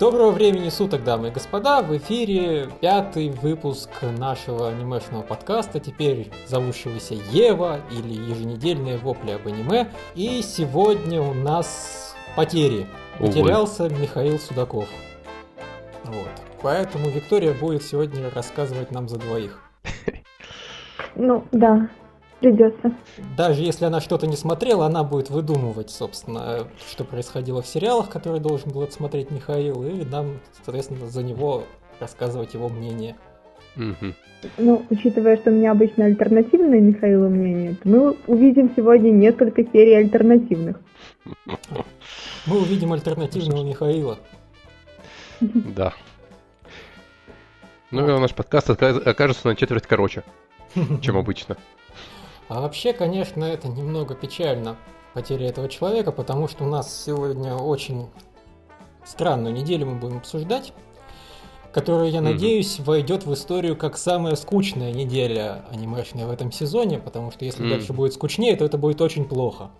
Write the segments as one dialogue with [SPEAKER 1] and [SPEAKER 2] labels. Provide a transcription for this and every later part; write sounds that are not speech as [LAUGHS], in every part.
[SPEAKER 1] Доброго времени суток, дамы и господа! В эфире пятый выпуск нашего анимешного подкаста, теперь зовущегося Ева или еженедельные вопли об аниме. И сегодня у нас потери. Потерялся Михаил Судаков. Вот. Поэтому Виктория будет сегодня рассказывать нам за двоих.
[SPEAKER 2] Ну, да, Придется.
[SPEAKER 1] Даже если она что-то не смотрела, она будет выдумывать, собственно, что происходило в сериалах, которые должен был смотреть Михаил, и нам, соответственно, за него рассказывать его мнение.
[SPEAKER 2] Угу. Ну, учитывая, что у меня обычно альтернативное Михаилу мнение, то мы увидим сегодня несколько серий альтернативных. [LAUGHS]
[SPEAKER 1] Мы увидим альтернативного Михаила.
[SPEAKER 3] Да. Ну и наш подкаст окажется на четверть короче, [LAUGHS] чем обычно.
[SPEAKER 1] А вообще, конечно, это немного печально, потеря этого человека, потому что у нас сегодня очень странную неделю мы будем обсуждать, которая, я mm-hmm. надеюсь, войдет в историю как самая скучная неделя анимешная в этом сезоне, потому что если mm-hmm. дальше будет скучнее, то это будет очень плохо.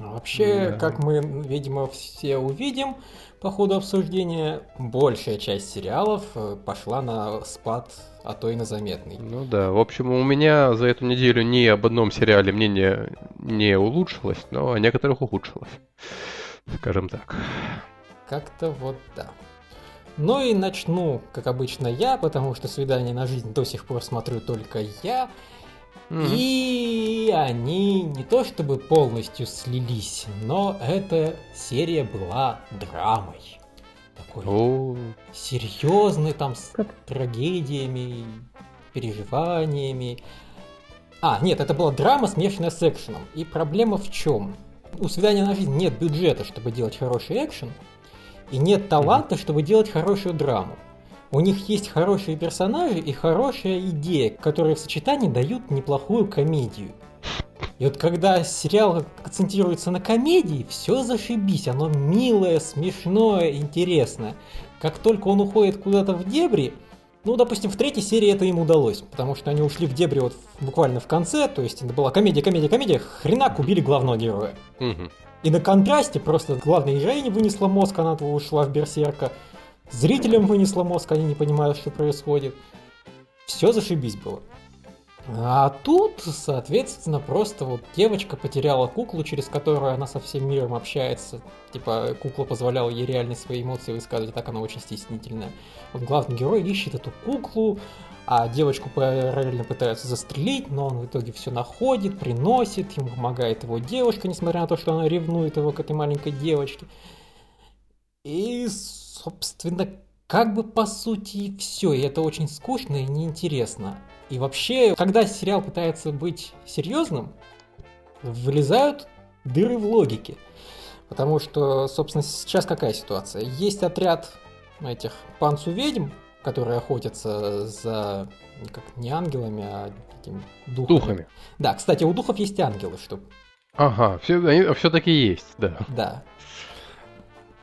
[SPEAKER 1] А вообще, mm-hmm. как мы, видимо, все увидим по ходу обсуждения, большая часть сериалов э, пошла на спад а то и на заметный.
[SPEAKER 3] Ну да, в общем, у меня за эту неделю ни об одном сериале мнение не улучшилось, но о некоторых ухудшилось. Скажем так.
[SPEAKER 1] Как-то вот да. Ну и начну, как обычно, я, потому что «Свидание на жизнь» до сих пор смотрю только я. Mm-hmm. И они не то чтобы полностью слились, но эта серия была драмой такой О. серьезный, там с как? трагедиями, переживаниями. А, нет, это была драма, смешанная с экшеном. И проблема в чем? У свидания на жизнь нет бюджета, чтобы делать хороший экшен, и нет таланта, чтобы делать хорошую драму. У них есть хорошие персонажи и хорошая идея, которые в сочетании дают неплохую комедию. И вот когда сериал акцентируется на комедии, все зашибись, оно милое, смешное, интересное. Как только он уходит куда-то в дебри, ну, допустим, в третьей серии это им удалось, потому что они ушли в дебри вот буквально в конце, то есть это была комедия, комедия, комедия, хренак убили главного героя. Угу. И на контрасте просто главная героиня вынесла мозг, она ушла в берсерка, зрителям вынесла мозг, они не понимают, что происходит. Все зашибись было. А тут, соответственно, просто вот девочка потеряла куклу, через которую она со всем миром общается. Типа, кукла позволяла ей реально свои эмоции высказывать, так она очень стеснительная. Вот главный герой ищет эту куклу, а девочку параллельно пытаются застрелить, но он в итоге все находит, приносит, ему помогает его девушка, несмотря на то, что она ревнует его к этой маленькой девочке. И, собственно, как бы по сути все, и это очень скучно и неинтересно. И вообще, когда сериал пытается быть серьезным, вылезают дыры в логике. Потому что, собственно, сейчас какая ситуация? Есть отряд этих панцу ведьм, которые охотятся за как не ангелами, а этими духами. Духами. Да, кстати, у духов есть ангелы, что.
[SPEAKER 3] Ага, все, они все-таки есть, да.
[SPEAKER 1] Да.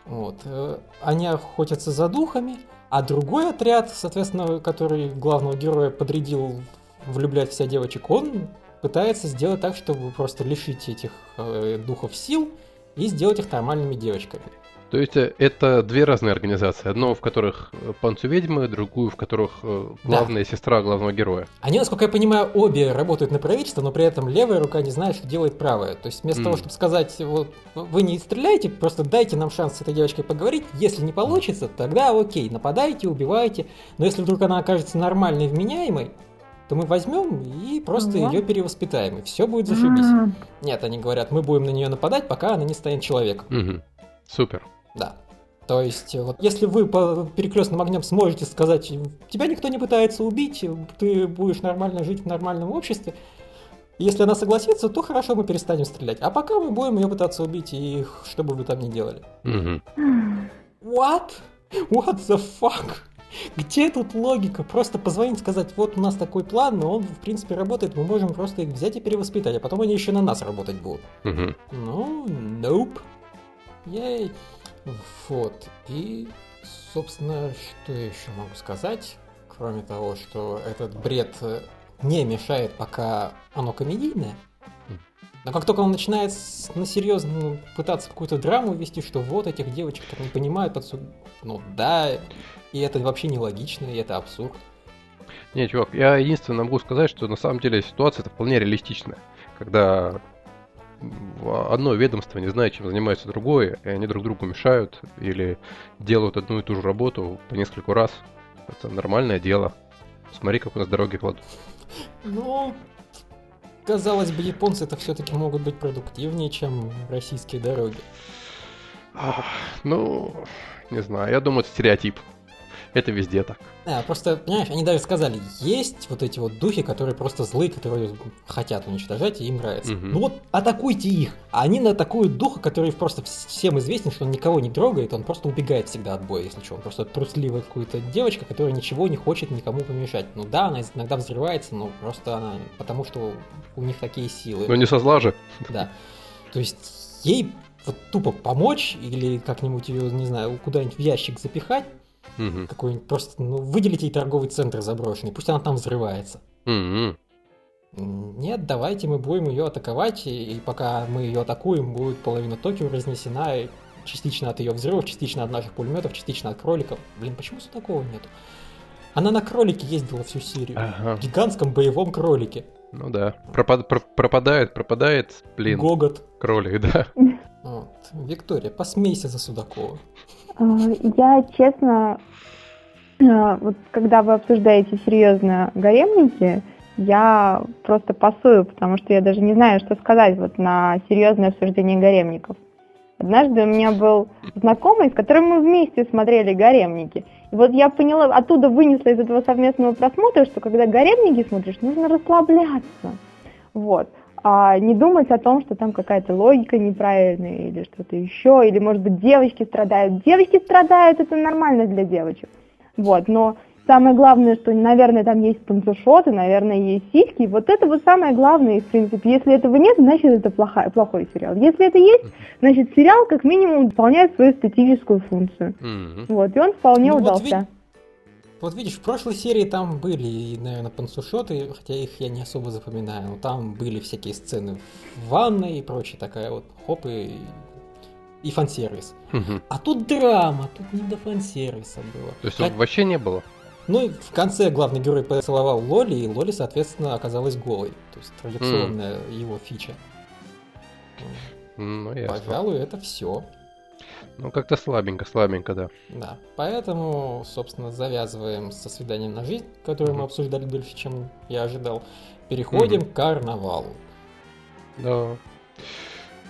[SPEAKER 1] Вот. Э, они охотятся за духами, а другой отряд, соответственно, который главного героя подрядил влюблять вся девочек, он пытается сделать так, чтобы просто лишить этих э, духов сил и сделать их нормальными девочками.
[SPEAKER 3] То есть э, это две разные организации. Одно, в которых э, панцу ведьмы, другую, в которых э, главная да. сестра главного героя.
[SPEAKER 1] Они, насколько я понимаю, обе работают на правительство, но при этом левая рука не знает, что делает правая. То есть вместо mm. того, чтобы сказать, вот вы не стреляйте, просто дайте нам шанс с этой девочкой поговорить. Если не получится, тогда окей, нападайте, убивайте. Но если вдруг она окажется нормальной, вменяемой, то мы возьмем и просто ага. ее перевоспитаем, и все будет зашибись. Ага. Нет, они говорят, мы будем на нее нападать, пока она не станет человеком.
[SPEAKER 3] Угу. Супер.
[SPEAKER 1] Да. То есть, вот если вы по перекрестным огням сможете сказать, тебя никто не пытается убить, ты будешь нормально жить в нормальном обществе, если она согласится, то хорошо, мы перестанем стрелять. А пока мы будем ее пытаться убить, и что бы вы там ни делали. What? What the fuck? Где тут логика? Просто позвонить, сказать, вот у нас такой план, но он, в принципе, работает, мы можем просто их взять и перевоспитать, а потом они еще на нас работать будут. Угу. Ну, nope. Ей. Вот. И, собственно, что я еще могу сказать? Кроме того, что этот бред э, не мешает, пока оно комедийное. Но как только он начинает на серьезно ну, пытаться какую-то драму вести, что вот этих девочек так не понимают, под... ну да, и это вообще нелогично, и это абсурд.
[SPEAKER 3] Не, чувак, я единственное могу сказать, что на самом деле ситуация это вполне реалистичная. Когда одно ведомство не знает, чем занимается другое, и они друг другу мешают или делают одну и ту же работу по нескольку раз. Это нормальное дело. Смотри, как у нас дороги кладут.
[SPEAKER 1] Ну, казалось бы, японцы это все-таки могут быть продуктивнее, чем российские дороги.
[SPEAKER 3] Ну, не знаю, я думаю, это стереотип. Это везде так.
[SPEAKER 1] Да, просто, понимаешь, они даже сказали, есть вот эти вот духи, которые просто злые, которые хотят уничтожать, и им нравится. Угу. Ну вот атакуйте их. А они атакуют духа, который просто всем известен, что он никого не трогает, он просто убегает всегда от боя, если что. Он просто трусливая какая-то девочка, которая ничего не хочет никому помешать. Ну да, она иногда взрывается, но просто она, потому что у них такие силы.
[SPEAKER 3] Но не со зла же.
[SPEAKER 1] Да. То есть ей вот тупо помочь или как-нибудь ее, не знаю, куда-нибудь в ящик запихать, Угу. Какой-нибудь просто, ну, выделите ей торговый центр заброшенный, пусть она там взрывается. Угу. Нет, давайте мы будем ее атаковать, и, и пока мы ее атакуем, будет половина Токио разнесена, и частично от ее взрывов, частично от наших пулеметов, частично от кроликов. Блин, почему такого нету? Она на кролике ездила всю серию. Ага. В гигантском боевом кролике.
[SPEAKER 3] Ну да. Пропад, про, пропадает, пропадает, блин.
[SPEAKER 1] Гогот.
[SPEAKER 3] Кролик, да.
[SPEAKER 1] Вот. Виктория, посмейся за Судакова.
[SPEAKER 2] А, я, честно, а, вот когда вы обсуждаете серьезно гаремники, я просто пасую, потому что я даже не знаю, что сказать вот на серьезное обсуждение гаремников. Однажды у меня был знакомый, с которым мы вместе смотрели гаремники. И вот я поняла, оттуда вынесла из этого совместного просмотра, что когда гаремники смотришь, нужно расслабляться. Вот а не думать о том, что там какая-то логика неправильная или что-то еще, или, может быть, девочки страдают. Девочки страдают, это нормально для девочек. Вот, но самое главное, что, наверное, там есть панцушоты, наверное, есть сиськи. Вот это вот самое главное, в принципе. Если этого нет, значит, это плохой, плохой сериал. Если это есть, значит, сериал как минимум выполняет свою эстетическую функцию. Mm-hmm. Вот, и он вполне ну, удался. Вот
[SPEAKER 1] вот видишь, в прошлой серии там были, наверное, пансушоты, хотя их я не особо запоминаю, но там были всякие сцены в ванной и прочее, такая вот хоп и, и фан-сервис. Угу. А тут драма, тут не до фан-сервиса было.
[SPEAKER 3] То есть Хоть... вообще не было?
[SPEAKER 1] Ну и в конце главный герой поцеловал Лоли, и Лоли, соответственно, оказалась голой. То есть традиционная mm. его фича. Ну, ясно. Пожалуй, это все.
[SPEAKER 3] Ну, как-то слабенько, слабенько, да.
[SPEAKER 1] Да, поэтому, собственно, завязываем со свиданием на жизнь, которое mm-hmm. мы обсуждали дольше, чем я ожидал. Переходим mm-hmm. к карнавалу.
[SPEAKER 3] Да.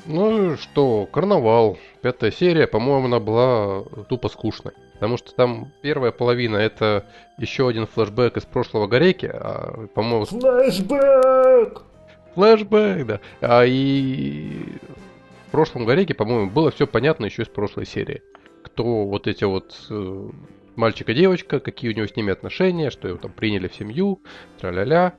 [SPEAKER 3] Ну что, карнавал. Пятая серия, по-моему, она была тупо скучной. Потому что там первая половина это еще один флешбэк из прошлого Горейки, а, по-моему...
[SPEAKER 1] Флэшбэк!
[SPEAKER 3] Флэшбэк, да. А и прошлом Гореке, по-моему, было все понятно еще из прошлой серии. Кто вот эти вот э, мальчик и девочка, какие у него с ними отношения, что его там приняли в семью, тра-ля-ля.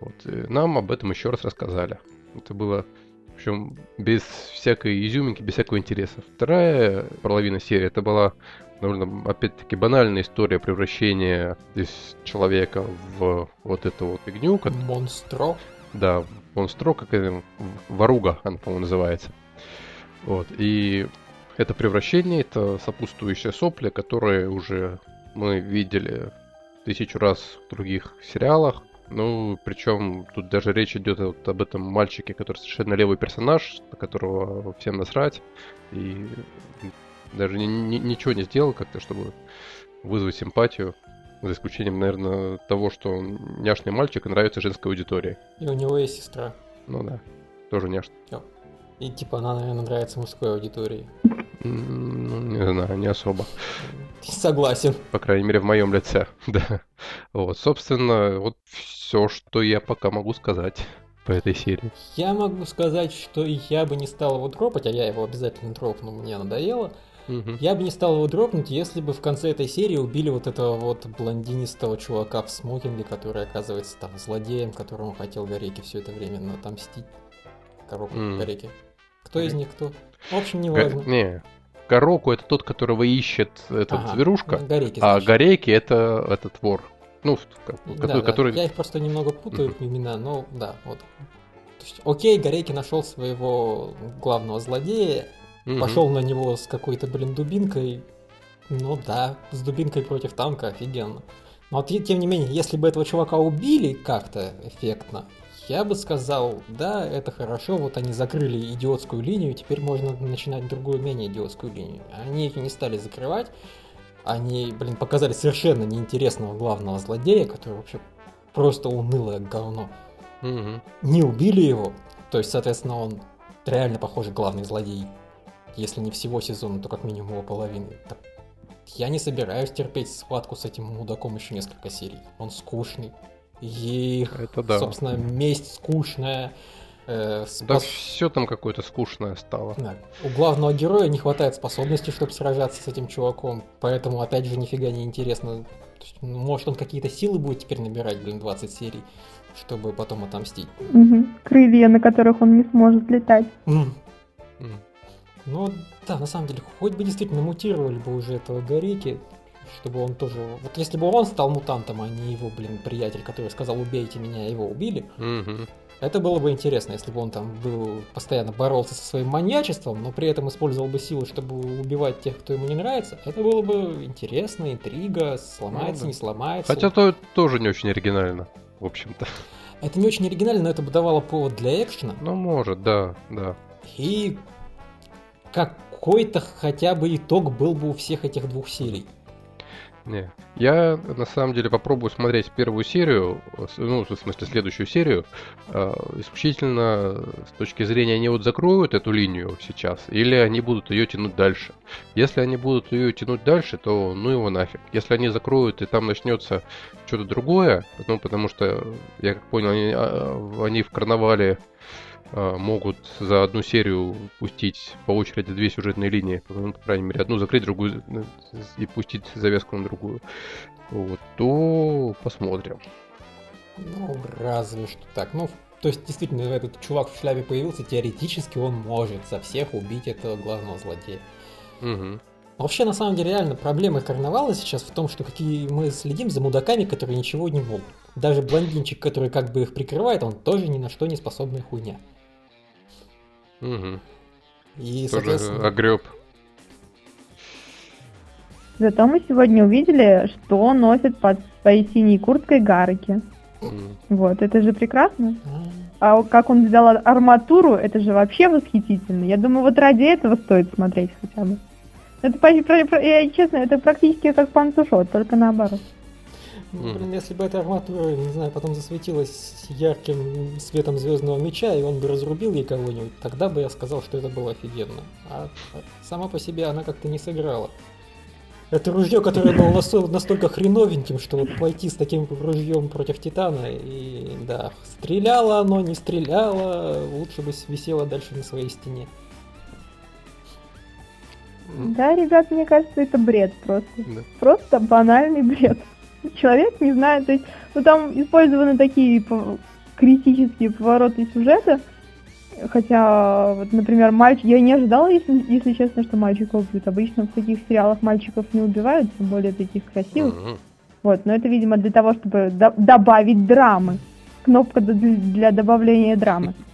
[SPEAKER 3] Вот, нам об этом еще раз рассказали. Это было, в общем, без всякой изюминки, без всякого интереса. Вторая половина серии, это была довольно, опять-таки, банальная история превращения из человека в вот эту вот фигню.
[SPEAKER 1] Как... Монстро?
[SPEAKER 3] Да, монстро, как это, воруга, она, по-моему, называется. Вот, и это превращение, это сопутствующие сопли, которые уже мы видели тысячу раз в других сериалах. Ну, причем тут даже речь идет вот об этом мальчике, который совершенно левый персонаж, на которого всем насрать. И даже ни, ни, ничего не сделал как-то, чтобы вызвать симпатию. За исключением, наверное, того, что он няшный мальчик и нравится женской аудитории.
[SPEAKER 1] И у него есть сестра.
[SPEAKER 3] Ну да, тоже няшный.
[SPEAKER 1] И типа она, наверное, нравится мужской аудитории.
[SPEAKER 3] Ну, не знаю, не особо.
[SPEAKER 1] Согласен.
[SPEAKER 3] По крайней мере, в моем лице, [LAUGHS] да. Вот, собственно, вот все, что я пока могу сказать по этой серии.
[SPEAKER 1] Я могу сказать, что я бы не стал его дропать, а я его обязательно дропну, мне надоело. Угу. Я бы не стал его дропнуть, если бы в конце этой серии убили вот этого вот блондинистого чувака в смокинге, который оказывается там злодеем, которому хотел Гореки все это время отомстить. Коробку mm. Гореки. Кто из них кто? В общем, не важно.
[SPEAKER 3] Не, Короку это тот, которого ищет этот ага, зверушка, Гореки, а Гореки это этот вор. Ну,
[SPEAKER 1] да, который, да. который... Я их просто немного путаю mm-hmm. имена, но да, вот. То есть, окей, Горейки нашел своего главного злодея, угу. пошел на него с какой-то, блин, дубинкой. Ну да, с дубинкой против танка офигенно. Но вот, тем не менее, если бы этого чувака убили как-то эффектно, я бы сказал, да, это хорошо, вот они закрыли идиотскую линию, теперь можно начинать другую, менее идиотскую линию. Они их не стали закрывать, они, блин, показали совершенно неинтересного главного злодея, который вообще просто унылое говно. Угу. Не убили его, то есть, соответственно, он реально похожий главный злодей. Если не всего сезона, то как минимум его половины. Так, я не собираюсь терпеть схватку с этим мудаком еще несколько серий. Он скучный. И,
[SPEAKER 3] Это да.
[SPEAKER 1] собственно, месть скучная.
[SPEAKER 3] Э, спас... Да все там какое-то скучное стало. Да.
[SPEAKER 1] У главного героя не хватает способности, чтобы сражаться с этим чуваком, поэтому, опять же, нифига не интересно. Ну, может, он какие-то силы будет теперь набирать, блин, 20 серий, чтобы потом отомстить.
[SPEAKER 2] Угу. Крылья, на которых он не сможет летать. Mm.
[SPEAKER 1] Ну, да, на самом деле, хоть бы действительно мутировали бы уже этого Горейки, чтобы он тоже... Вот если бы он стал мутантом, а не его, блин, приятель, который сказал «убейте меня», его убили, угу. это было бы интересно, если бы он там был, постоянно боролся со своим маньячеством, но при этом использовал бы силу, чтобы убивать тех, кто ему не нравится. Это было бы интересно, интрига, сломается, ну, да. не сломается.
[SPEAKER 3] Хотя то тоже не очень оригинально, в общем-то.
[SPEAKER 1] Это не очень оригинально, но это бы давало повод для экшена.
[SPEAKER 3] Ну, может, да, да.
[SPEAKER 1] И какой-то хотя бы итог был бы у всех этих двух серий.
[SPEAKER 3] Не. Я на самом деле попробую смотреть первую серию, ну, в смысле, следующую серию, э, исключительно с точки зрения, они вот закроют эту линию сейчас, или они будут ее тянуть дальше. Если они будут ее тянуть дальше, то ну его нафиг. Если они закроют и там начнется что-то другое, ну, потому что, я как понял, они, а, они в карнавале а, могут за одну серию пустить по очереди две сюжетные линии, ну, по крайней мере, одну закрыть, другую э, и пустить завязку на другую, вот, то посмотрим.
[SPEAKER 1] Ну, разве что так. Ну, то есть, действительно, этот чувак в шляпе появился, теоретически он может за всех убить этого главного злодея. Угу. Вообще, на самом деле, реально проблема карнавала сейчас в том, что какие мы следим за мудаками, которые ничего не могут. Даже блондинчик, который как бы их прикрывает, он тоже ни на что не способная хуйня.
[SPEAKER 3] Угу. И, Тоже соответственно... огреб.
[SPEAKER 2] Зато мы сегодня увидели, что носит под своей синей курткой Гарки. Mm. Вот, это же прекрасно. Mm. А как он взял арматуру, это же вообще восхитительно. Я думаю, вот ради этого стоит смотреть хотя бы. Это, я, честно, это практически как панцушот, только наоборот.
[SPEAKER 1] Ну, блин, если бы эта арматура, не знаю, потом засветилась ярким светом звездного меча, и он бы разрубил ей кого-нибудь, тогда бы я сказал, что это было офигенно. А сама по себе она как-то не сыграла. Это ружье, которое было настолько хреновеньким, что вот пойти с таким ружьем против Титана, и да, стреляло оно, не стреляло, лучше бы висело дальше на своей стене.
[SPEAKER 2] Да, ребят, мне кажется, это бред просто. Да. Просто банальный бред человек не знает, то есть, ну там использованы такие критические повороты сюжета, хотя, вот, например, мальчик, я не ожидала, если, если честно, что мальчика убьют. Обычно в таких сериалах мальчиков не убивают, тем более таких красивых. Mm-hmm. Вот, но это, видимо, для того, чтобы до- добавить драмы. Кнопка для, для добавления драмы. [LAUGHS]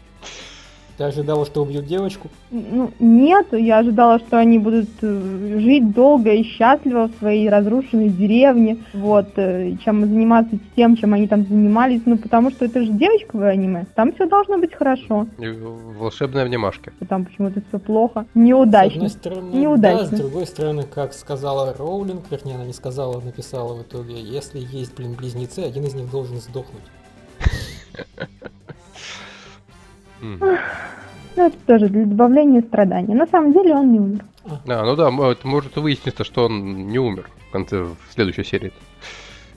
[SPEAKER 1] Ты ожидала, что убьют девочку?
[SPEAKER 2] Ну, нет, я ожидала, что они будут э, жить долго и счастливо в своей разрушенной деревне, вот, э, чем заниматься тем, чем они там занимались, ну, потому что это же девочковое аниме, там все должно быть хорошо.
[SPEAKER 3] И волшебная внимашка.
[SPEAKER 2] Там почему-то все плохо, неудачно.
[SPEAKER 1] С одной стороны, Неудачно. да, с другой стороны, как сказала Роулинг, вернее, она не сказала, а написала в итоге, если есть, блин, близнецы, один из них должен сдохнуть. [LAUGHS]
[SPEAKER 2] Ну, это тоже для добавления страданий. На самом деле он не умер.
[SPEAKER 3] А, ну да, может выясниться, что он не умер в конце в следующей серии.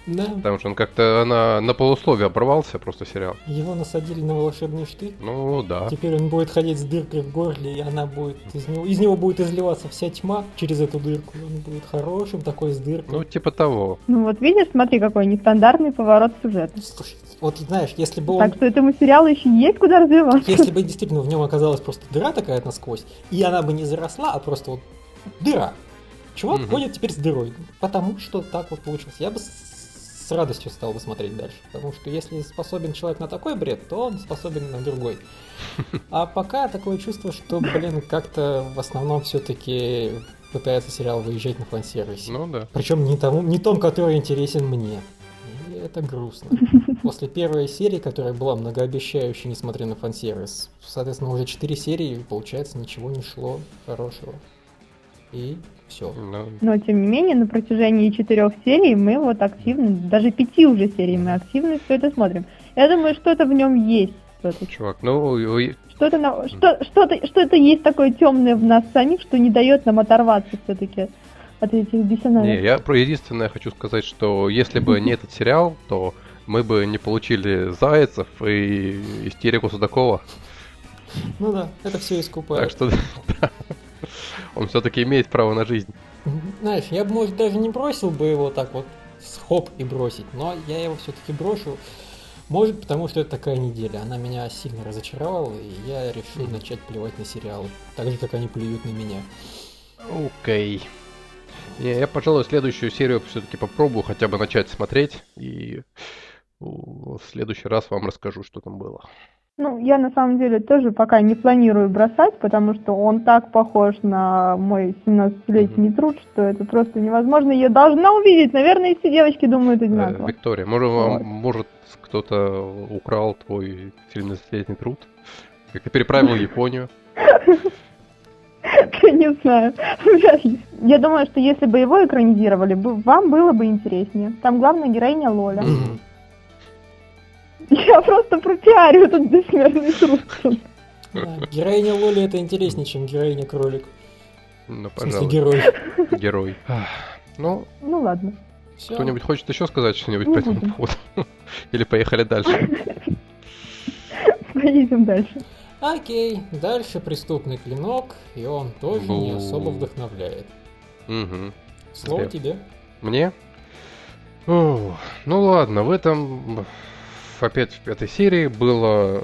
[SPEAKER 3] Да. Потому что он как-то на, на полусловие оборвался просто сериал.
[SPEAKER 1] Его насадили на волшебный штык.
[SPEAKER 3] Ну да.
[SPEAKER 1] Теперь он будет ходить с дыркой в горле, и она будет из него, из него будет изливаться вся тьма через эту дырку. Он будет хорошим такой с дыркой.
[SPEAKER 3] Ну типа того.
[SPEAKER 2] Ну вот видишь, смотри, какой нестандартный поворот сюжета.
[SPEAKER 1] Слушай, вот знаешь, если бы
[SPEAKER 2] он... Так что этому сериалу еще есть куда развиваться.
[SPEAKER 1] Если бы действительно в нем оказалась просто дыра такая насквозь, и она бы не заросла, а просто вот дыра. Чувак угу. ходит теперь с дырой, потому что так вот получилось. Я бы с радостью стал бы смотреть дальше. Потому что если способен человек на такой бред, то он способен на другой. А пока такое чувство, что, блин, как-то в основном все-таки пытается сериал выезжать на фан-сервисе.
[SPEAKER 3] Ну да.
[SPEAKER 1] Причем не, тому, не том, который интересен мне. Это грустно. После первой серии, которая была многообещающей, несмотря на фан-сервис, соответственно, уже четыре серии, получается, ничего не шло хорошего. И все.
[SPEAKER 2] Но... Но, тем не менее, на протяжении четырех серий мы вот активно, даже пяти уже серий мы активно все это смотрим. Я думаю, что это в нем есть. Что-то.
[SPEAKER 3] Чувак, ну...
[SPEAKER 2] Что-то, на... что, что-то, что-то есть такое темное в нас самих, что не дает нам оторваться все-таки от этих бесенарий.
[SPEAKER 3] Не, я про единственное хочу сказать, что если бы не этот сериал, то мы бы не получили Зайцев и истерику Судакова.
[SPEAKER 1] Ну да, это все искупает.
[SPEAKER 3] Так что он все-таки имеет право на жизнь.
[SPEAKER 1] Знаешь, я бы, может, даже не бросил бы его так вот с хоп и бросить, но я его все-таки брошу. Может, потому что это такая неделя. Она меня сильно разочаровала, и я решил начать плевать на сериал. Так же, как они плюют на меня.
[SPEAKER 3] Окей. Okay. Я, я, пожалуй, следующую серию все-таки попробую хотя бы начать смотреть. И в следующий раз вам расскажу, что там было.
[SPEAKER 2] Ну, я на самом деле тоже пока не планирую бросать, потому что он так похож на мой 17-летний mm-hmm. труд, что это просто невозможно. Я должна увидеть. Наверное, все девочки думают одинаково.
[SPEAKER 3] Э, Виктория, может, вот. может кто-то украл твой 17-летний труд? Как ты переправил [LAUGHS] Японию? [LAUGHS] [LAUGHS]
[SPEAKER 2] Я не знаю. [LAUGHS] Я думаю, что если бы его экранизировали, вам было бы интереснее. Там главная героиня Лоля. Я просто пропиарю этот бессмертный труд.
[SPEAKER 1] героиня Лоли это интереснее, чем героиня кролик.
[SPEAKER 3] Ну, пожалуй.
[SPEAKER 1] герой. [LAUGHS]
[SPEAKER 3] Герой. Ну,
[SPEAKER 2] ну ладно.
[SPEAKER 3] Кто-нибудь хочет еще сказать что-нибудь по этому поводу? Или поехали дальше?
[SPEAKER 2] Поедем дальше.
[SPEAKER 1] Окей, дальше преступный клинок, и он тоже Бу... не особо вдохновляет.
[SPEAKER 3] Угу.
[SPEAKER 1] Слово тебе.
[SPEAKER 3] Мне? О, ну ладно, в этом опять в пятой серии была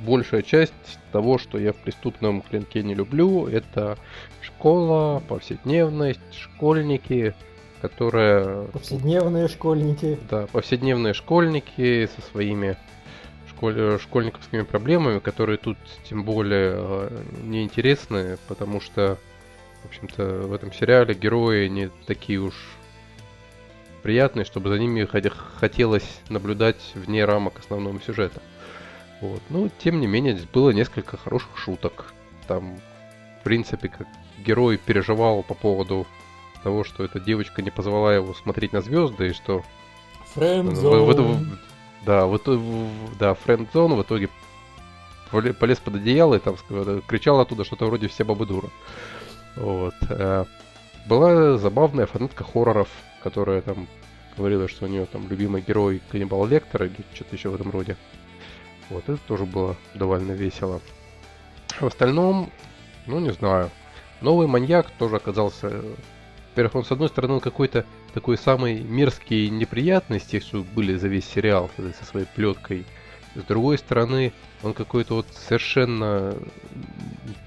[SPEAKER 3] большая часть того, что я в преступном клинке не люблю. Это школа, повседневность, школьники, которые...
[SPEAKER 1] Повседневные школьники.
[SPEAKER 3] Да, повседневные школьники со своими. Школьниковскими проблемами, которые тут тем более э, неинтересны, потому что, в общем-то, в этом сериале герои не такие уж приятные, чтобы за ними хотелось наблюдать вне рамок основного сюжета. Вот. Ну, тем не менее, здесь было несколько хороших шуток. Там, в принципе, как герой переживал по поводу того, что эта девочка не позвала его смотреть на звезды, и что...
[SPEAKER 1] Френдзон.
[SPEAKER 3] Да, вот, да, френдзон в итоге полез под одеяло и там кричал оттуда что-то вроде «все бабы дура». Вот. Э, была забавная фанатка хорроров, которая там говорила, что у нее там любимый герой каннибал Лектор или что-то еще в этом роде. Вот, это тоже было довольно весело. В остальном, ну не знаю. Новый маньяк тоже оказался... Во-первых, он с одной стороны какой-то такой самый мерзкий и неприятный из тех, что были за весь сериал со своей плеткой. С другой стороны, он какой-то вот совершенно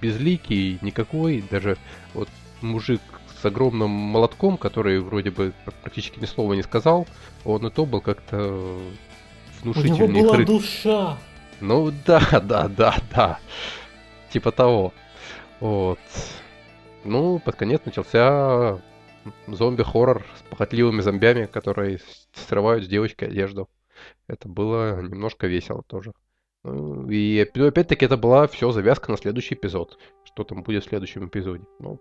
[SPEAKER 3] безликий, никакой. Даже вот мужик с огромным молотком, который вроде бы практически ни слова не сказал, он и то был как-то внушительный. У
[SPEAKER 1] него была хры... душа!
[SPEAKER 3] Ну да, да, да, да. Типа того. Вот. Ну, под конец начался зомби-хоррор с похотливыми зомбями, которые срывают с девочкой одежду. Это было немножко весело тоже. Ну, и опять-таки это была все завязка на следующий эпизод. Что там будет в следующем эпизоде. Ну,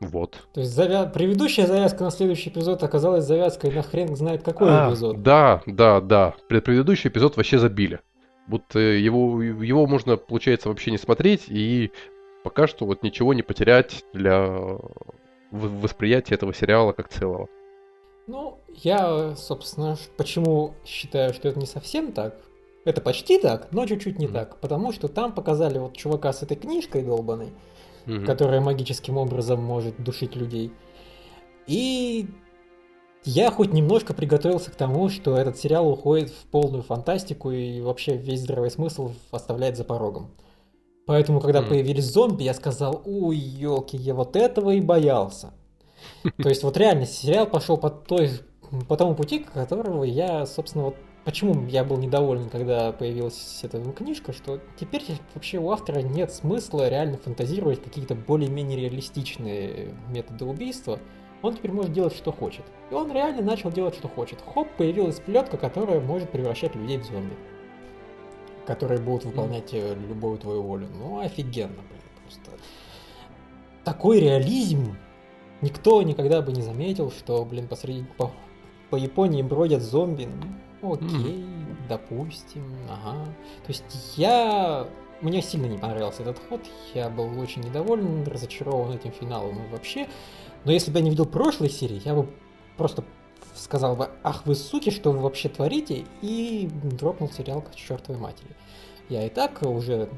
[SPEAKER 3] вот.
[SPEAKER 1] То есть завя... предыдущая завязка на следующий эпизод оказалась завязкой на хрен знает какой а, эпизод.
[SPEAKER 3] Да, да, да. Предыдущий эпизод вообще забили. Будто его, его можно, получается, вообще не смотреть и пока что вот ничего не потерять для восприятия этого сериала как целого.
[SPEAKER 1] Ну, я, собственно, почему считаю, что это не совсем так. Это почти так, но чуть-чуть не mm. так. Потому что там показали вот чувака с этой книжкой долбанной, угу. которая магическим образом может душить людей. И я хоть немножко приготовился к тому, что этот сериал уходит в полную фантастику и вообще весь здравый смысл оставляет за порогом. Поэтому, когда mm. появились зомби, я сказал, ой, елки, я вот этого и боялся. То есть вот реально сериал пошел по той по тому пути, которого я, собственно, вот почему я был недоволен, когда появилась эта книжка, что теперь вообще у автора нет смысла реально фантазировать какие-то более-менее реалистичные методы убийства. Он теперь может делать, что хочет. И он реально начал делать, что хочет. Хоп, появилась плетка, которая может превращать людей в зомби. Которые будут выполнять mm. любую твою волю. Ну, офигенно, блин, просто. Такой реализм никто никогда бы не заметил, что, блин, посреди по, по Японии бродят зомби. Ну, окей, mm. допустим, ага. То есть я... Мне сильно не понравился этот ход, я был очень недоволен, разочарован этим финалом и вообще. Но если бы я не видел прошлой серии, я бы просто сказал бы, ах вы суки, что вы вообще творите, и дропнул сериал к чертовой матери. Я и так уже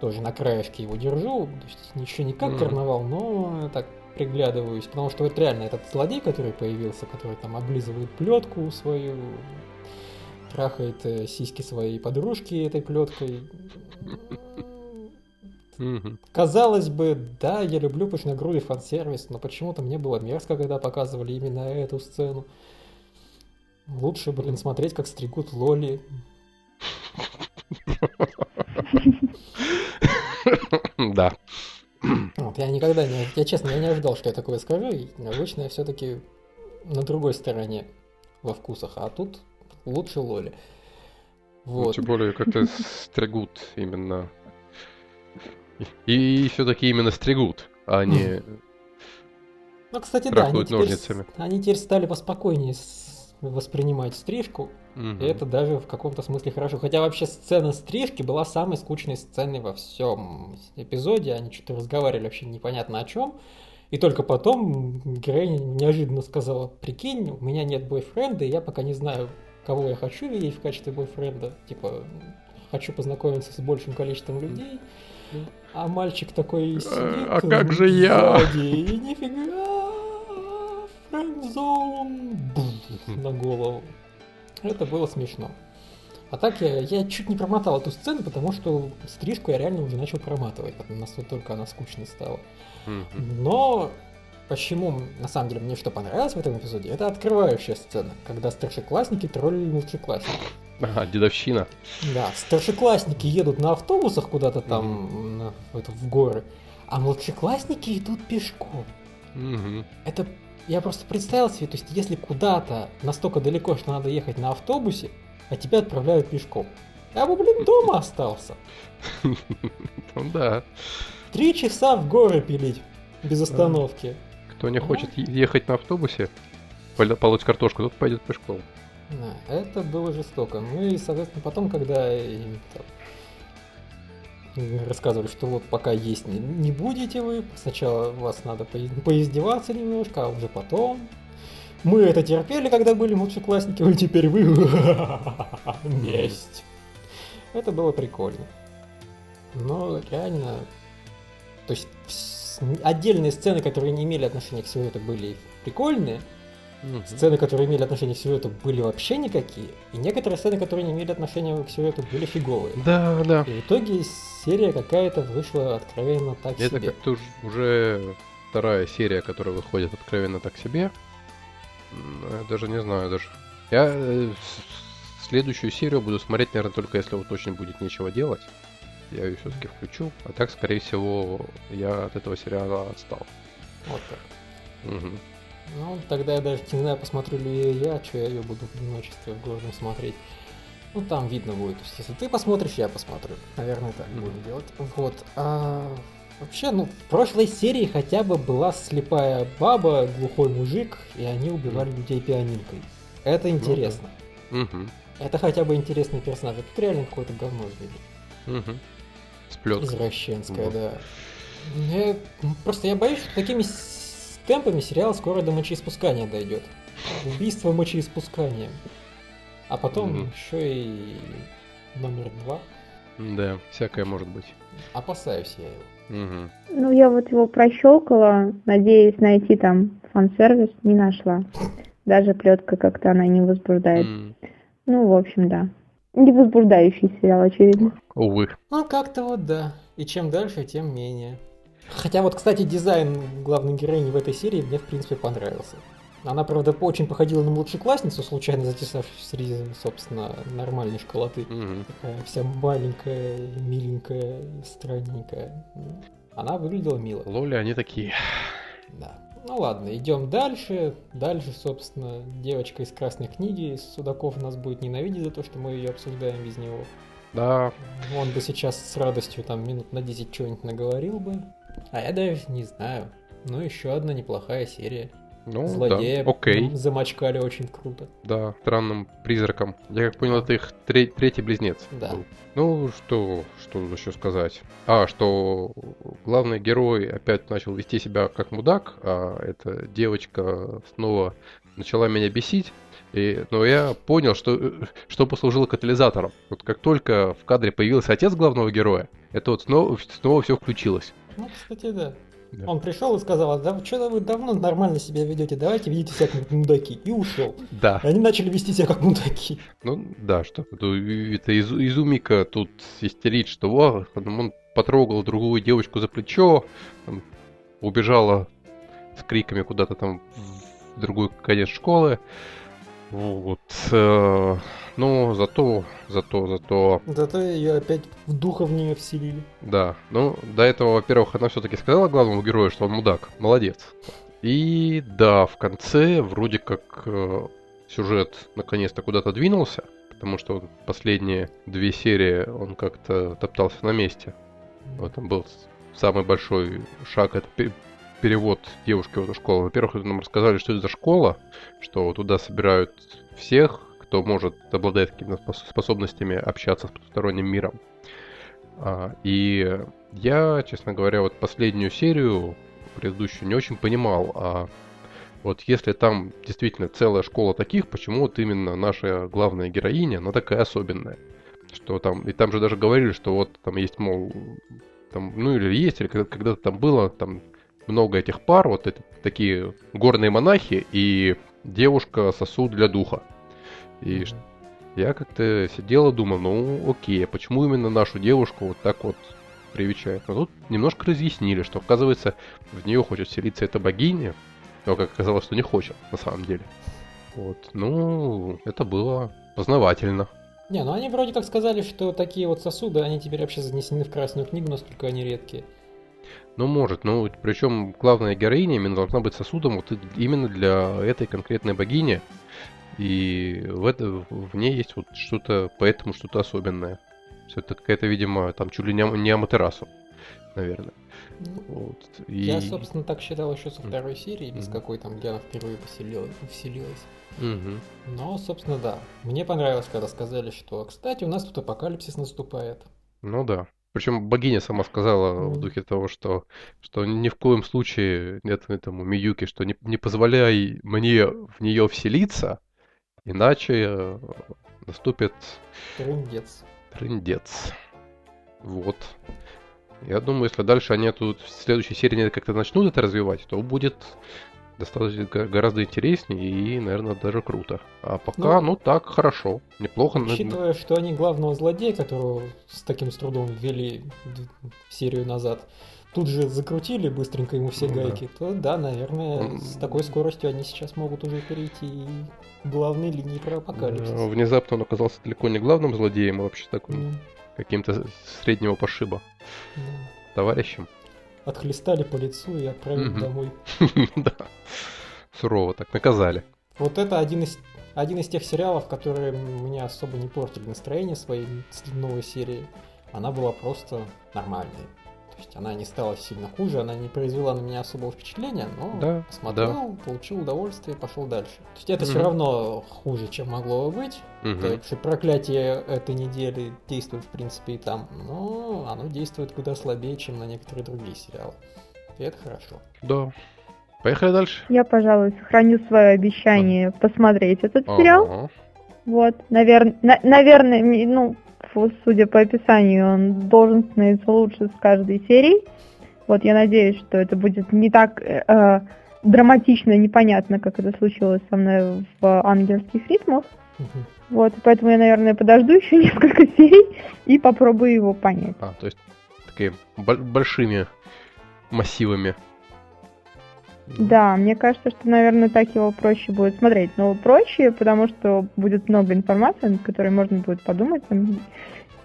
[SPEAKER 1] тоже на краешке его держу, то есть ничего не как mm. карнавал, но так приглядываюсь, потому что вот реально этот злодей, который появился, который там облизывает плетку свою, трахает э, сиськи своей подружки этой плеткой. Казалось бы, да, я люблю пышногрудый фан-сервис, но почему-то мне было мерзко, когда показывали именно эту сцену. Лучше, блин, смотреть, как стригут Лоли.
[SPEAKER 3] Да.
[SPEAKER 1] Вот, я никогда не... Я честно, я не ожидал, что я такое скажу. И обычно я все-таки на другой стороне во вкусах, а тут лучше Лоли.
[SPEAKER 3] Ну, вот. Ну, тем более, как-то стригут именно. И, и все-таки именно стригут, а не.
[SPEAKER 1] Ну, кстати, да, они теперь, они теперь стали поспокойнее воспринимать стрижку. Угу. И это даже в каком-то смысле хорошо. Хотя вообще сцена стрижки была самой скучной сценой во всем эпизоде. Они что-то разговаривали вообще непонятно о чем. И только потом героиня неожиданно сказала, прикинь, у меня нет бойфренда, и я пока не знаю, кого я хочу видеть в качестве бойфренда. Типа, хочу познакомиться с большим количеством людей. А мальчик такой сидит
[SPEAKER 3] А как же я?
[SPEAKER 1] И нифига, френдзон на голову. Это было смешно. А так я, я чуть не промотал эту сцену, потому что стрижку я реально уже начал проматывать, настолько она скучной стала. Но почему, на самом деле, мне что понравилось в этом эпизоде, это открывающая сцена, когда старшеклассники троллили младшеклассников.
[SPEAKER 3] Ага, дедовщина.
[SPEAKER 1] Да, старшеклассники едут на автобусах куда-то там mm на, в, это, в горы, а младшеклассники идут пешком.
[SPEAKER 3] mm
[SPEAKER 1] Это я просто представил себе, то есть если куда-то настолько далеко, что надо ехать на автобусе, а тебя отправляют пешком. Я бы, блин, дома остался. [LAUGHS]
[SPEAKER 3] Ну да.
[SPEAKER 1] Три часа в горы пилить без остановки.
[SPEAKER 3] Кто не хочет ехать на автобусе, полоть картошку, тот пойдет пешком.
[SPEAKER 1] Это было жестоко. Ну и, соответственно, потом, когда рассказывали, что вот пока есть не, не будете вы, сначала вас надо по, поиздеваться немножко, а уже потом. Мы это терпели, когда были младшеклассники, а теперь вы... [LAUGHS] Месть. Это было прикольно. Но реально... То есть отдельные сцены, которые не имели отношения к сюжету, были прикольные, Угу. Сцены, которые имели отношение к сюжету, были вообще никакие. И некоторые сцены, которые не имели отношения к сюжету, были фиговые.
[SPEAKER 3] Да, да.
[SPEAKER 1] И в итоге серия какая-то вышла откровенно так
[SPEAKER 3] Это
[SPEAKER 1] себе.
[SPEAKER 3] Это как-то уже вторая серия, которая выходит откровенно так себе. Я даже не знаю, даже. Я э, следующую серию буду смотреть, наверное, только если вот очень будет нечего делать. Я ее все-таки включу. А так, скорее всего, я от этого сериала отстал.
[SPEAKER 1] Вот так. Угу. Ну, тогда я даже не знаю, посмотрю ли я, что я ее буду в одиночестве в городе смотреть. Ну, там видно будет. То есть, если ты посмотришь, я посмотрю. Наверное, так mm-hmm. будем делать. Вот. А, вообще, ну, в прошлой серии хотя бы была слепая баба, глухой мужик, и они убивали mm-hmm. людей пианинкой. Это интересно.
[SPEAKER 3] Mm-hmm.
[SPEAKER 1] Это хотя бы интересный персонаж. Тут реально какое-то говно.
[SPEAKER 3] Сплетка.
[SPEAKER 1] Извращенская, да. Я, просто я боюсь, что такими темпами сериал скоро до мочеиспускания дойдет. Убийство мочеиспусканием. А потом mm еще и номер два.
[SPEAKER 3] Да, всякое может быть.
[SPEAKER 1] Опасаюсь я его.
[SPEAKER 3] Угу.
[SPEAKER 2] Ну, я вот его прощелкала, надеясь найти там фан-сервис, не нашла. Даже плетка как-то она не возбуждает. Mm. Ну, в общем, да. Не возбуждающий сериал, очевидно.
[SPEAKER 3] Увы.
[SPEAKER 1] Ну, как-то вот да. И чем дальше, тем менее. Хотя вот, кстати, дизайн главной героини в этой серии мне, в принципе, понравился. Она, правда, очень походила на младшеклассницу, случайно затесавшуюся среди, собственно, нормальной школоты.
[SPEAKER 3] Мгм.
[SPEAKER 1] Такая вся маленькая, миленькая, странненькая. Она выглядела мило.
[SPEAKER 3] Лоли, они такие.
[SPEAKER 1] Да. Ну ладно, идем дальше. Дальше, собственно, девочка из красной книги. Судаков нас будет ненавидеть за то, что мы ее обсуждаем без него.
[SPEAKER 3] Да,
[SPEAKER 1] Он бы сейчас с радостью там минут на 10 чего-нибудь наговорил бы. А я даже не знаю. Ну, еще одна неплохая серия.
[SPEAKER 3] Ну
[SPEAKER 1] Злодея
[SPEAKER 3] да, окей,
[SPEAKER 1] замочкали очень круто.
[SPEAKER 3] да, странным призраком. Я как понял, это их тре- третий близнец.
[SPEAKER 1] Да.
[SPEAKER 3] был. Ну, что, что еще сказать? А, что главный герой опять начал вести себя как мудак, а эта девочка снова начала меня бесить. И, но я понял, что, э, что послужило катализатором. Вот как только в кадре появился отец главного героя, это вот снова, снова все включилось.
[SPEAKER 1] Ну, кстати, да.
[SPEAKER 3] Да.
[SPEAKER 1] Он пришел и сказал, да что вы давно нормально себя ведете, давайте ведите себя как мудаки. И ушел.
[SPEAKER 3] Да.
[SPEAKER 1] И они начали вести себя как мудаки.
[SPEAKER 3] Ну да, что это, Изу- Изумика тут истерит, что «Во, он потрогал другую девочку за плечо, там, убежала с криками куда-то там в другой конец школы. Вот. э, Ну, зато, зато, зато,
[SPEAKER 1] Зато ее опять в духа в нее вселили.
[SPEAKER 3] да. Ну, до этого, во-первых, она все-таки сказала главному герою, что он мудак. Молодец. И да, в конце вроде как э, сюжет наконец-то куда-то двинулся, потому что последние две серии он как-то топтался на месте. Вот там был самый большой шаг, это пе- перевод девушки в эту школу. Во-первых, нам рассказали, что это за школа, что туда собирают всех, кто может, обладает какими-то спос- способностями общаться с потусторонним миром. А, и я, честно говоря, вот последнюю серию, предыдущую, не очень понимал, а вот если там действительно целая школа таких, почему вот именно наша главная героиня, она такая особенная? Что там, и там же даже говорили, что вот там есть, мол, там, ну или есть, или когда- когда-то там было, там много этих пар, вот это такие горные монахи и девушка сосуд для духа. И я как-то сидел и думал, ну окей, а почему именно нашу девушку вот так вот привечают? Но тут немножко разъяснили, что оказывается в нее хочет селиться эта богиня, но как оказалось, что не хочет на самом деле. Вот, ну, это было познавательно.
[SPEAKER 1] Не, ну они вроде как сказали, что такие вот сосуды, они теперь вообще занесены в Красную книгу, настолько они редкие.
[SPEAKER 3] Ну, может, ну, причем главная героиня именно должна быть сосудом вот именно для этой конкретной богини. И в, это, в ней есть вот что-то, поэтому что-то особенное. Все это какая-то, видимо, там чуть ли не, не Аматерасу, наверное.
[SPEAKER 1] Ну,
[SPEAKER 3] Вот. И...
[SPEAKER 1] Я, собственно, так считал еще со второй серии, без
[SPEAKER 3] Мгм.
[SPEAKER 1] какой там Диана впервые поселила- вселилась.
[SPEAKER 3] Мгм.
[SPEAKER 1] Но, собственно, да. Мне понравилось, когда сказали, что, кстати, у нас тут апокалипсис наступает.
[SPEAKER 3] Ну да. Причем богиня сама сказала в
[SPEAKER 1] Мгм.
[SPEAKER 3] духе того, что, что ни в коем случае нет этому Миюке, что не, не позволяй мне в нее вселиться, иначе э, наступит
[SPEAKER 1] Трындец.
[SPEAKER 3] трындец. Вот. Я думаю, если дальше они тут в следующей серии как-то начнут это развивать, то будет достаточно го- гораздо интереснее и, наверное, даже круто. А пока,
[SPEAKER 1] Ну,
[SPEAKER 3] ну, так, хорошо. Неплохо.
[SPEAKER 1] Учитывая, что они главного злодея, которого с таким с трудом ввели серию назад, тут же закрутили быстренько ему все
[SPEAKER 3] Ну да.
[SPEAKER 1] гайки, то да, наверное,
[SPEAKER 3] Он-
[SPEAKER 1] с такой скоростью они сейчас могут уже перейти и к главной линии про апокалипсис.
[SPEAKER 3] Э, Внезапно он оказался далеко не главным злодеем, а вообще таким
[SPEAKER 1] Ну,
[SPEAKER 3] каким-то среднего пошиба
[SPEAKER 1] да.
[SPEAKER 3] товарищем.
[SPEAKER 1] Отхлестали по лицу и отправили
[SPEAKER 3] Мгм.
[SPEAKER 1] домой. [LAUGHS]
[SPEAKER 3] Да. Сурово так наказали.
[SPEAKER 1] Вот это один из, один из тех сериалов, которые мне особо не портили настроение своей новой серии. Она была просто нормальной. То есть она не стала сильно хуже, она не произвела на меня особого впечатления, но
[SPEAKER 3] Да,
[SPEAKER 1] посмотрел, получил удовольствие, пошел дальше. То есть это все
[SPEAKER 3] Мгм.
[SPEAKER 1] равно хуже, чем могло бы быть.
[SPEAKER 3] Мгм.
[SPEAKER 1] То есть проклятие этой недели действует в принципе и там, но оно действует куда слабее, чем на некоторые другие сериалы. И это хорошо.
[SPEAKER 3] Да. Поехали дальше.
[SPEAKER 2] Я, пожалуй, сохраню свое обещание посмотреть этот сериал.
[SPEAKER 3] Ага.
[SPEAKER 2] Вот, навер... на- наверное, ну, судя по описанию, он должен становиться лучше с каждой серией. Вот, я надеюсь, что это будет не так э, э, драматично непонятно, как это случилось со мной в ангельских ритмах.
[SPEAKER 1] Мгм.
[SPEAKER 2] Вот, поэтому я, наверное, подожду еще [LAUGHS] несколько серий и попробую его понять.
[SPEAKER 3] А, то есть такие бо- большими массивами.
[SPEAKER 2] Да, мне кажется, что, наверное, так его проще будет смотреть. Но проще, потому что будет много информации, над которой можно будет подумать, там,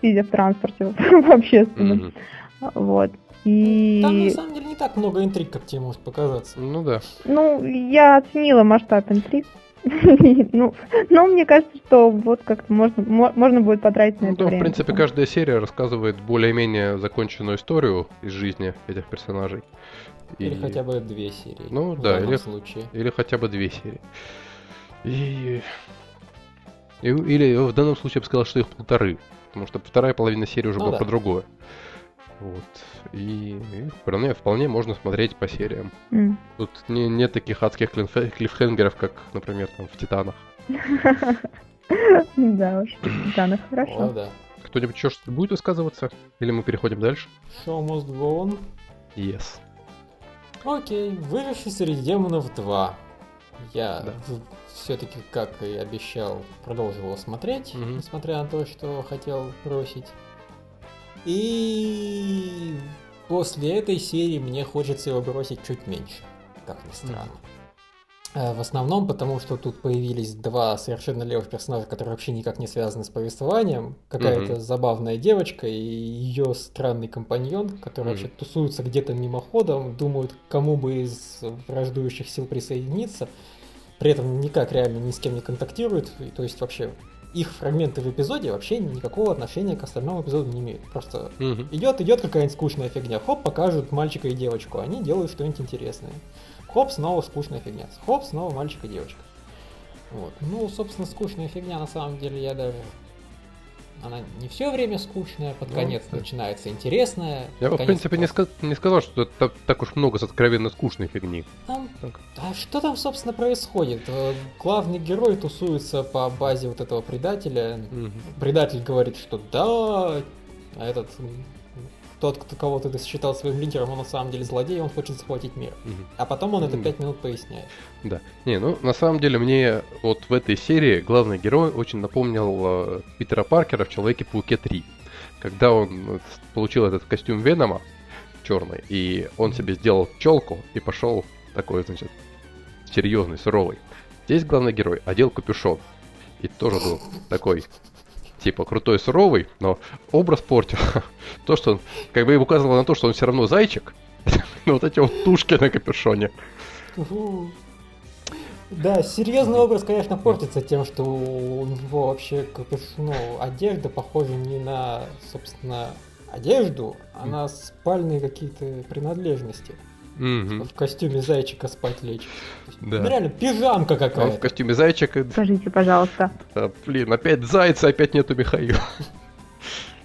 [SPEAKER 2] сидя в транспорте [LAUGHS] в общественном. Mm-hmm. Вот. И...
[SPEAKER 1] Там на самом деле не так много интриг, как тебе может показаться.
[SPEAKER 3] Ну да.
[SPEAKER 2] Ну, я оценила масштаб интриг. [LAUGHS] ну, но мне кажется, что вот как-то можно, можно будет потратить на ну, это
[SPEAKER 3] время. В принципе, каждая серия рассказывает более-менее законченную историю из жизни этих персонажей.
[SPEAKER 1] Или и... хотя бы две серии.
[SPEAKER 3] Ну да, или, случае. или хотя бы две серии. И... и... Или в данном случае я бы сказал, что их полторы. Потому что вторая половина серии уже ну, была да. про другое. Вот. И, и вполне, вполне можно смотреть по сериям. Mm. Тут не, нет таких адских клиффхенгеров, как, например, там в Титанах. [LAUGHS]
[SPEAKER 2] Да уж, в Титанах хорошо.
[SPEAKER 3] да. Кто-нибудь еще что-то будет высказываться? Или мы переходим дальше?
[SPEAKER 1] Show must go on.
[SPEAKER 3] Yes.
[SPEAKER 1] Окей, выживший среди демонов 2. Я да. все-таки, как и обещал, продолжил его смотреть, угу. несмотря на то, что хотел бросить. И после этой серии мне хочется его бросить чуть меньше, как ни странно. Mm. В основном потому, что тут появились два совершенно левых персонажа, которые вообще никак не связаны с повествованием. Какая-то mm-hmm. забавная девочка и ее странный компаньон, которые mm-hmm. вообще тусуются где-то мимоходом, думают, кому бы из враждующих сил присоединиться. При этом никак реально ни с кем не контактируют. То есть вообще их фрагменты в эпизоде вообще никакого отношения к остальному эпизоду не имеют. Просто угу. идет, идет какая-нибудь скучная фигня. Хоп, покажут мальчика и девочку. Они делают что-нибудь интересное. Хоп, снова скучная фигня. Хоп, снова мальчик и девочка. Вот. Ну, собственно, скучная фигня на самом деле я даже она не все время скучная, под ну, конец да. начинается интересная.
[SPEAKER 3] Я бы, в принципе, не, ска- не сказал, что это так, так уж много с откровенно скучной фигни.
[SPEAKER 1] Там, а что там, собственно, происходит? Э, главный герой тусуется по базе вот этого предателя. Угу. Предатель говорит, что да, а этот тот, кого ты считал своим лидером, он на самом деле злодей, он хочет захватить мир. Угу. А потом он это пять минут поясняет.
[SPEAKER 3] Да. Не, ну на самом деле мне вот в этой серии главный герой очень напомнил э, Питера Паркера в Человеке-пауке 3. Когда он получил этот костюм Венома черный, и он себе сделал челку и пошел такой, значит, серьезный, суровый. Здесь главный герой одел капюшон. И тоже был такой типа крутой, суровый, но образ портил. [LAUGHS] то, что он, как бы указывало на то, что он все равно зайчик. [LAUGHS] ну вот эти вот тушки на капюшоне.
[SPEAKER 1] Да, серьезный образ, конечно, портится тем, что у него вообще ну, одежда похожа не на, собственно, одежду, а на спальные какие-то принадлежности. Угу. В костюме зайчика спать лечь. Да. Ну, реально, пижамка какая-то. Он
[SPEAKER 3] в костюме зайчика.
[SPEAKER 2] Скажите, пожалуйста.
[SPEAKER 3] А, блин, опять зайца, опять нету Михаила.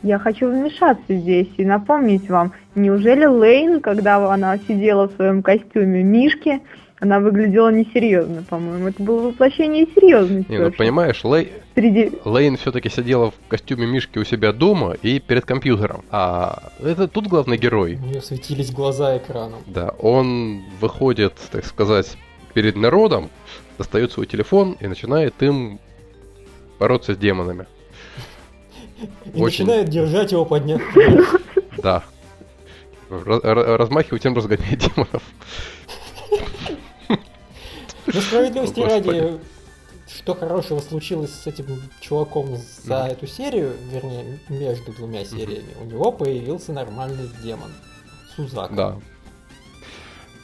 [SPEAKER 2] Я хочу вмешаться здесь и напомнить вам, неужели Лейн, когда она сидела в своем костюме Мишки, она выглядела несерьезно, по-моему. Это было воплощение серьезности.
[SPEAKER 3] Не, ну понимаешь, Лей... Среди... Лейн все-таки сидела в костюме Мишки у себя дома и перед компьютером. А это тут главный герой.
[SPEAKER 1] У нее светились глаза экраном.
[SPEAKER 3] Да, он выходит, так сказать, перед народом, достает свой телефон и начинает им бороться с демонами. [LAUGHS]
[SPEAKER 1] И Очень... начинает держать его поднять.
[SPEAKER 3] Да. Размахивать им разгонять демонов.
[SPEAKER 1] Ну, справедливости ради, что хорошего случилось с этим чуваком за эту серию, вернее, между двумя сериями, у него появился нормальный демон. Сузак.
[SPEAKER 3] Да.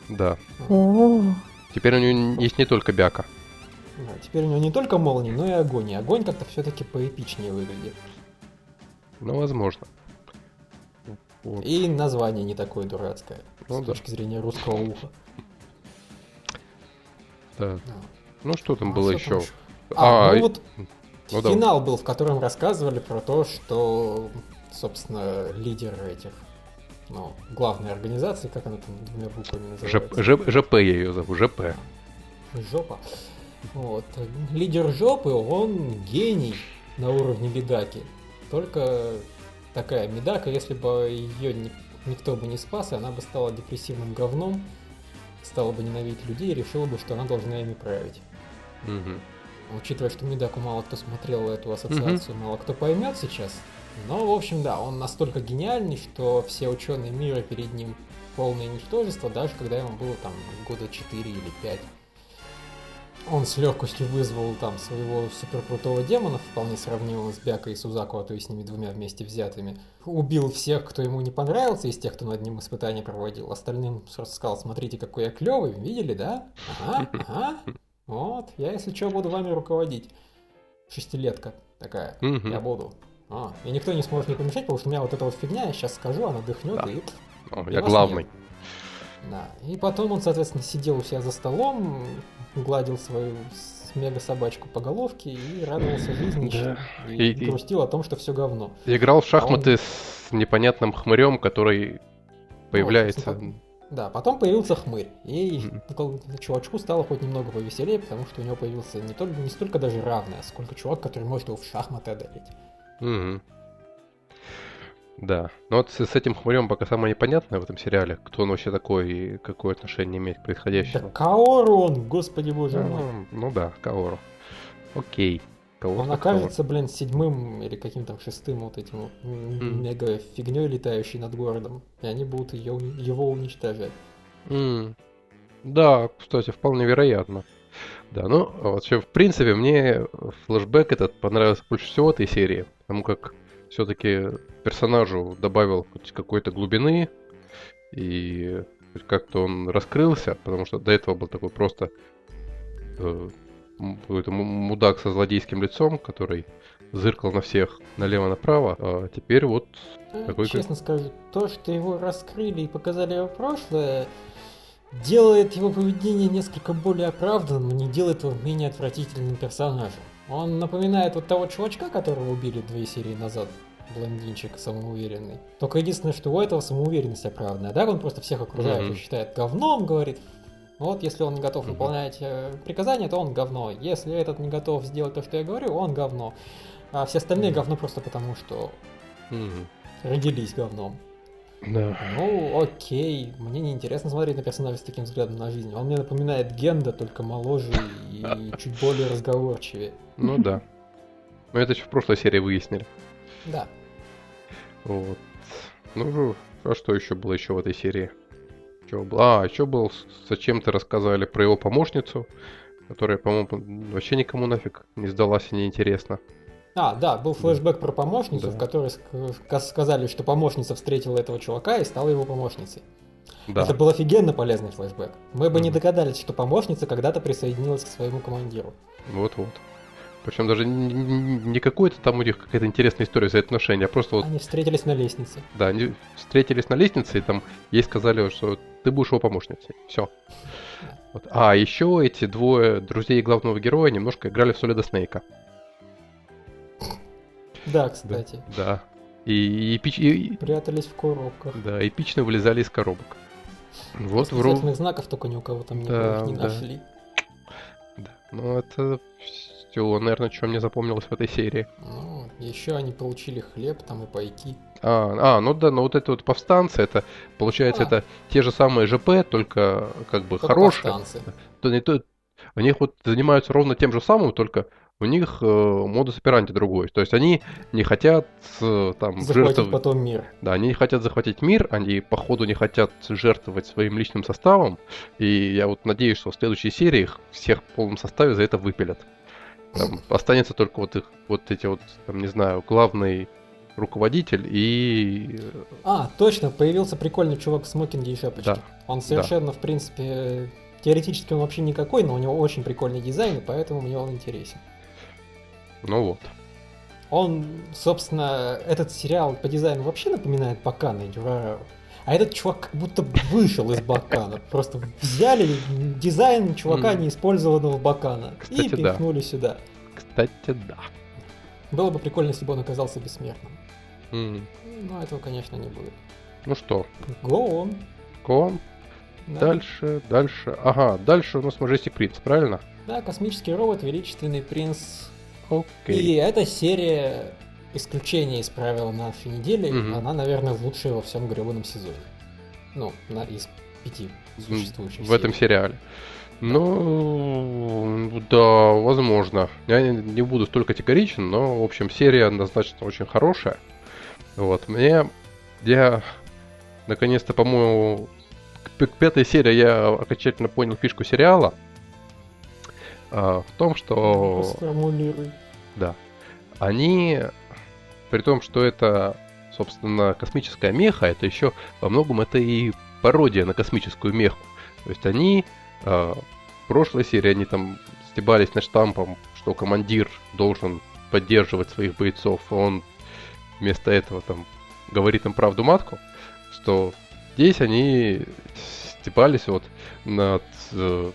[SPEAKER 3] Да. Теперь у него есть не только бяка.
[SPEAKER 1] Да, теперь у него не только молния, но и огонь. И огонь как-то все-таки поэпичнее выглядит.
[SPEAKER 3] Ну, возможно.
[SPEAKER 1] Вот. И название не такое дурацкое ну, с да. точки зрения русского уха.
[SPEAKER 3] Да. Ну что там а, было еще? Там...
[SPEAKER 1] А, а, ну вот ну, финал да. был, в котором рассказывали про то, что, собственно, лидер этих, ну, главной организации, как она там двумя буквами называется?
[SPEAKER 3] Ж, Ж, ЖП я ее зову, ЖП.
[SPEAKER 1] Жопа. Вот. Лидер жопы, он гений на уровне Медаки. Только такая Медака, если бы ее никто бы не спас, и она бы стала депрессивным говном, стала бы ненавидеть людей и решила бы, что она должна ими править. Угу. Учитывая, что Мидаку мало кто смотрел эту ассоциацию, угу. мало кто поймет сейчас. Но, в общем, да, он настолько гениальный, что все ученые мира перед ним полное ничтожество, даже когда ему было там года 4 или 5. Он с легкостью вызвал там своего суперкрутого демона, вполне сравнимого с Бяка и Сузаку, а то и с ними двумя вместе взятыми. Убил всех, кто ему не понравился, из тех, кто над ним испытания проводил. Остальным просто сказал, смотрите, какой я клевый, видели, да? Ага, ага. Вот, я, если что, буду вами руководить. Шестилетка такая, я буду. А, и никто не сможет мне помешать, потому что у меня вот эта вот фигня, я сейчас скажу, она дыхнет да. и...
[SPEAKER 3] О, я главный. Нет.
[SPEAKER 1] Да. И потом он, соответственно, сидел у себя за столом, гладил свою мега собачку по головке и радовался жизни да. и, и грустил о том, что все говно.
[SPEAKER 3] Играл в шахматы а он... с непонятным хмырем, который появляется.
[SPEAKER 1] Ну, да, потом появился хмырь. И mm-hmm. чувачку стало хоть немного повеселее, потому что у него появился не, только, не столько даже равный, а сколько чувак, который может его в шахматы одолеть.
[SPEAKER 3] Mm-hmm. Да. Но вот с, с этим хмырем пока самое непонятное в этом сериале, кто он вообще такой и какое отношение имеет к происходящему.
[SPEAKER 1] Да Каору он, господи боже
[SPEAKER 3] а,
[SPEAKER 1] мой.
[SPEAKER 3] Ну да, Каору. Окей.
[SPEAKER 1] Кого он окажется, блин, седьмым или каким-то шестым вот этим вот mm. мега фигней, летающей над городом. И они будут ее, его уничтожать.
[SPEAKER 3] Mm. Да, кстати, вполне вероятно. Да, ну, вообще, в принципе, мне флешбэк этот понравился больше всего этой серии, потому как все-таки персонажу добавил хоть какой-то глубины, и как-то он раскрылся, потому что до этого был такой просто э, какой-то мудак со злодейским лицом, который зыркал на всех налево-направо, а теперь вот
[SPEAKER 1] ну, такой... Честно скажу, то, что его раскрыли и показали его прошлое, делает его поведение несколько более оправданным, не делает его менее отвратительным персонажем. Он напоминает вот того чувачка, которого убили две серии назад. Блондинчик самоуверенный. Только единственное, что у этого самоуверенность оправданная. Да, он просто всех окружающих mm-hmm. считает говном, говорит. Вот, если он не готов mm-hmm. выполнять э, приказания, то он говно. Если этот не готов сделать то, что я говорю, он говно. А все остальные mm-hmm. говно просто потому, что mm-hmm. родились говном.
[SPEAKER 3] Да.
[SPEAKER 1] Ну, окей. Мне не интересно смотреть на персонажа с таким взглядом на жизнь. Он мне напоминает Генда, только моложе и [LAUGHS] чуть более разговорчивее.
[SPEAKER 3] Ну да. Мы это еще в прошлой серии выяснили.
[SPEAKER 1] Да.
[SPEAKER 3] Вот. Ну, а что еще было еще в этой серии? Что было? А, еще был, зачем ты рассказали про его помощницу, которая, по-моему, вообще никому нафиг не сдалась и неинтересно.
[SPEAKER 1] А, да, был флешбэк про помощницу, да. в которой сказали, что помощница встретила этого чувака и стала его помощницей. Да. Это был офигенно полезный флешбэк. Мы бы mm-hmm. не догадались, что помощница когда-то присоединилась к своему командиру.
[SPEAKER 3] Вот-вот. Причем даже не какой-то там у них какая-то интересная история за отношения, а просто вот...
[SPEAKER 1] Они встретились на лестнице.
[SPEAKER 3] Да, они встретились на лестнице, и там ей сказали, что ты будешь его помощницей. Все. Вот. А еще эти двое друзей главного героя немножко играли в Солида Снейка.
[SPEAKER 1] Да, кстати.
[SPEAKER 3] Да. И, эпич... и
[SPEAKER 1] прятались в коробках.
[SPEAKER 3] Да, эпично вылезали из коробок.
[SPEAKER 1] Вот в знаков только ни у кого там да, не да. нашли.
[SPEAKER 3] Да. Ну это все, наверное, что мне запомнилось в этой серии.
[SPEAKER 1] Ну, еще они получили хлеб там и пайки.
[SPEAKER 3] А, а, ну да, ну вот это вот повстанцы, это получается а. это те же самые ЖП, только как бы только хорошие. Повстанцы. То, то, они вот занимаются ровно тем же самым, только у них э, модус операнти другой. То есть они не хотят э, там
[SPEAKER 1] захватить жертв... потом мир.
[SPEAKER 3] Да, они не хотят захватить мир, они походу не хотят жертвовать своим личным составом. И я вот надеюсь, что в следующей серии их всех в полном составе за это выпилят. Там останется только вот их, вот эти вот, там, не знаю, главный руководитель и...
[SPEAKER 1] Э, а, точно, появился прикольный чувак в смокинге и шапочке. Да. Он совершенно, да. в принципе, теоретически он вообще никакой, но у него очень прикольный дизайн, и поэтому мне он интересен.
[SPEAKER 3] Ну вот.
[SPEAKER 1] Он, собственно, этот сериал по дизайну вообще напоминает Бакана и. А этот чувак как будто вышел из Бакана. Просто взяли дизайн чувака, не использованного Бакана, и пихнули сюда.
[SPEAKER 3] Кстати, да.
[SPEAKER 1] Было бы прикольно, если бы он оказался бессмертным. Но этого, конечно, не будет.
[SPEAKER 3] Ну что?
[SPEAKER 1] Go on.
[SPEAKER 3] Go on. Да. Дальше, дальше. Ага, дальше у нас Majestic Prince, правильно?
[SPEAKER 1] Да, космический робот, величественный принц
[SPEAKER 3] Окей.
[SPEAKER 1] И эта серия исключение из правила на две недели, угу. она, наверное, лучшая во всем гребаном сезоне. Ну, на, из пяти существующих В
[SPEAKER 3] серий. этом сериале. Ну, да, возможно. Я не, не буду столь категоричен, но, в общем, серия однозначно очень хорошая. Вот, мне... Я наконец-то, по-моему, пятая серия я окончательно понял фишку сериала. А, в том, что... Да. Они, при том, что это, собственно, космическая меха, это еще во многом это и пародия на космическую меху. То есть они э, в прошлой серии они там стебались над штампом, что командир должен поддерживать своих бойцов, а он вместо этого там говорит им правду матку, что здесь они стебались вот над э,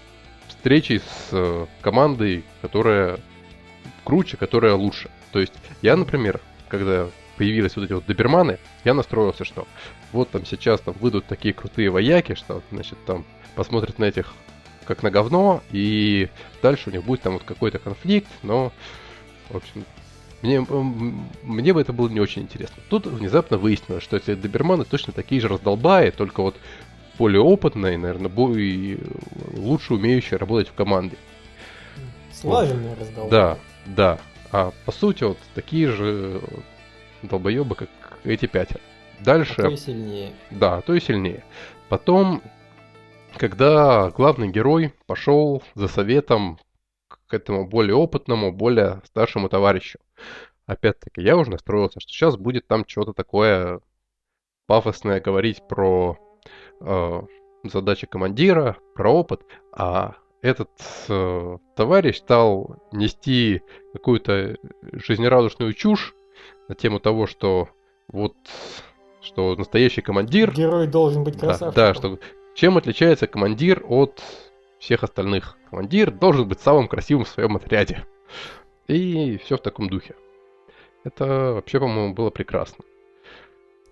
[SPEAKER 3] встречей с э, командой, которая круче, которая лучше. То есть я, например, когда появились вот эти вот доберманы, я настроился, что вот там сейчас там выйдут такие крутые вояки, что, значит, там посмотрят на этих как на говно, и дальше у них будет там вот какой-то конфликт, но, в общем, мне, мне бы это было не очень интересно. Тут внезапно выяснилось, что эти доберманы точно такие же раздолбаи, только вот более опытные, наверное, более лучше умеющие работать в команде.
[SPEAKER 1] Слаженные вот. раздолбаи.
[SPEAKER 3] Да, да. А по сути вот такие же долбоебы, как эти пятеро. Дальше... А
[SPEAKER 1] то и сильнее.
[SPEAKER 3] Да, то и сильнее. Потом, когда главный герой пошел за советом к этому более опытному, более старшему товарищу. Опять-таки, я уже настроился, что сейчас будет там что-то такое пафосное говорить про э, задачи командира, про опыт, а этот э, товарищ стал нести какую-то жизнерадостную чушь на тему того, что вот что настоящий командир...
[SPEAKER 1] Герой должен быть красавчиком.
[SPEAKER 3] Да, да, что чем отличается командир от всех остальных. Командир должен быть самым красивым в своем отряде. И все в таком духе. Это вообще, по-моему, было прекрасно.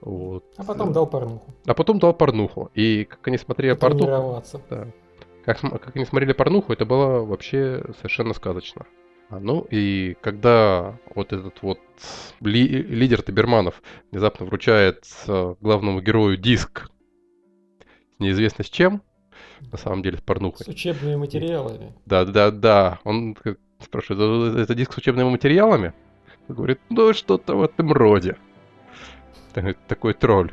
[SPEAKER 3] Вот.
[SPEAKER 1] А потом дал порнуху.
[SPEAKER 3] А потом дал порнуху. И как они смотрели порнуху... Да. Как, как они смотрели порнуху, это было вообще совершенно сказочно. А, ну и когда вот этот вот ли, лидер Таберманов внезапно вручает э, главному герою диск неизвестно с чем, на самом деле, с порнухой.
[SPEAKER 1] С учебными материалами.
[SPEAKER 3] Да, да, да. Он спрашивает, это диск с учебными материалами? Он говорит, ну что-то в этом роде. Такой тролль.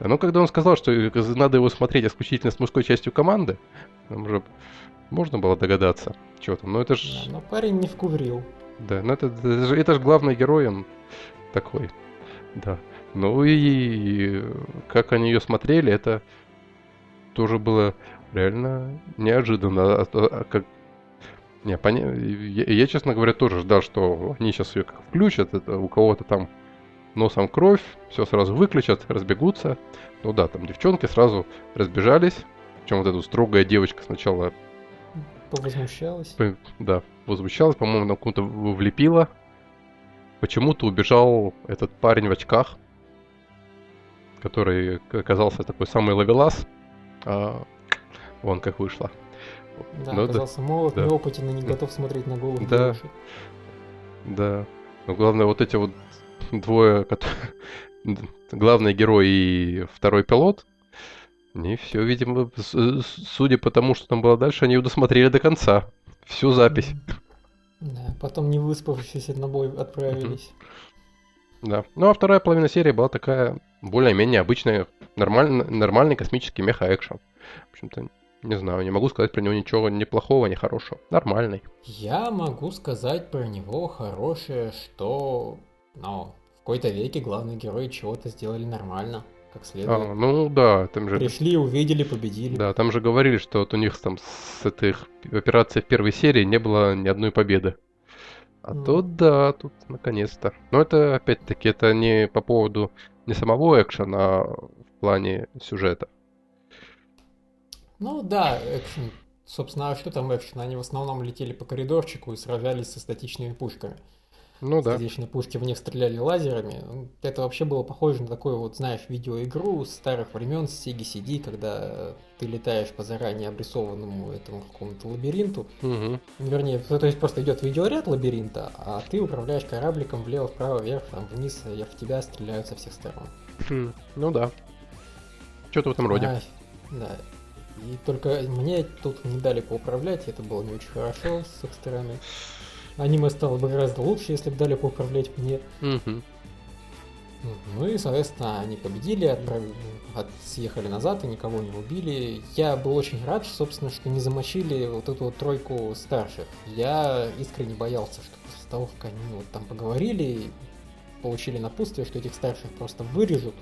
[SPEAKER 3] Но когда он сказал, что надо его смотреть исключительно с мужской частью команды, там уже можно было догадаться, что там. Но это ж...
[SPEAKER 1] Да, но парень не вкуврил.
[SPEAKER 3] Да, ну это, это, же, это же главный герой, он такой. Да. Ну и, как они ее смотрели, это тоже было реально неожиданно. А, а, как... Не, поня... я, я, честно говоря, тоже ждал, что они сейчас ее как включат, это у кого-то там носом кровь, все сразу выключат, разбегутся. Ну да, там девчонки сразу разбежались. Причем вот эта строгая девочка сначала...
[SPEAKER 1] Повозмущалась.
[SPEAKER 3] Да, возмущалась, по-моему, на кому-то влепила. Почему-то убежал этот парень в очках, который оказался такой самый ловелас. А, вон как вышло.
[SPEAKER 1] Да, ну, оказался да, молод, да. неопытен и не готов смотреть на голову
[SPEAKER 3] Да, девушек. да. Но главное, вот эти вот двое, [LAUGHS] главный герой и второй пилот, они все, видимо, судя по тому, что там было дальше, они ее досмотрели до конца. Всю запись.
[SPEAKER 1] Да, потом не выспавшись на бой отправились.
[SPEAKER 3] Да. Ну а вторая половина серии была такая более-менее обычная, нормальный, нормальный космический меха-экшен. В общем-то, не знаю, не могу сказать про него ничего ни плохого, ни хорошего. Нормальный.
[SPEAKER 1] Я могу сказать про него хорошее, что, ну, в какой-то веке главные герои чего-то сделали нормально, как следует.
[SPEAKER 3] А, ну да, там же...
[SPEAKER 1] Пришли, увидели, победили.
[SPEAKER 3] Да, там же говорили, что вот у них там с этой операции в первой серии не было ни одной победы. А mm. тут да, тут наконец-то. Но это опять-таки это не по поводу не самого экшена, а в плане сюжета.
[SPEAKER 1] Ну да, экшен. Собственно, а что там экшен? Они в основном летели по коридорчику и сражались со статичными пушками.
[SPEAKER 3] Ну да.
[SPEAKER 1] Статичные пушки в них стреляли лазерами. Это вообще было похоже на такую вот, знаешь, видеоигру с старых времен с Sega CD, когда ты летаешь по заранее обрисованному этому какому-то лабиринту.
[SPEAKER 3] Угу.
[SPEAKER 1] Вернее, то есть просто идет видеоряд лабиринта, а ты управляешь корабликом влево, вправо, вверх, там вниз, и в тебя стреляют со всех сторон.
[SPEAKER 3] Хм, ну да. Что-то в этом роде. А,
[SPEAKER 1] да. И только мне тут не дали поуправлять, это было не очень хорошо с их стороны. Аниме стало бы гораздо лучше, если бы дали поуправлять мне.
[SPEAKER 3] Угу.
[SPEAKER 1] Ну и, соответственно, они победили, отправили, от, съехали назад и никого не убили. Я был очень рад, собственно, что не замочили вот эту вот тройку старших. Я искренне боялся, что после того, как они вот там поговорили, получили напутствие, что этих старших просто вырежут,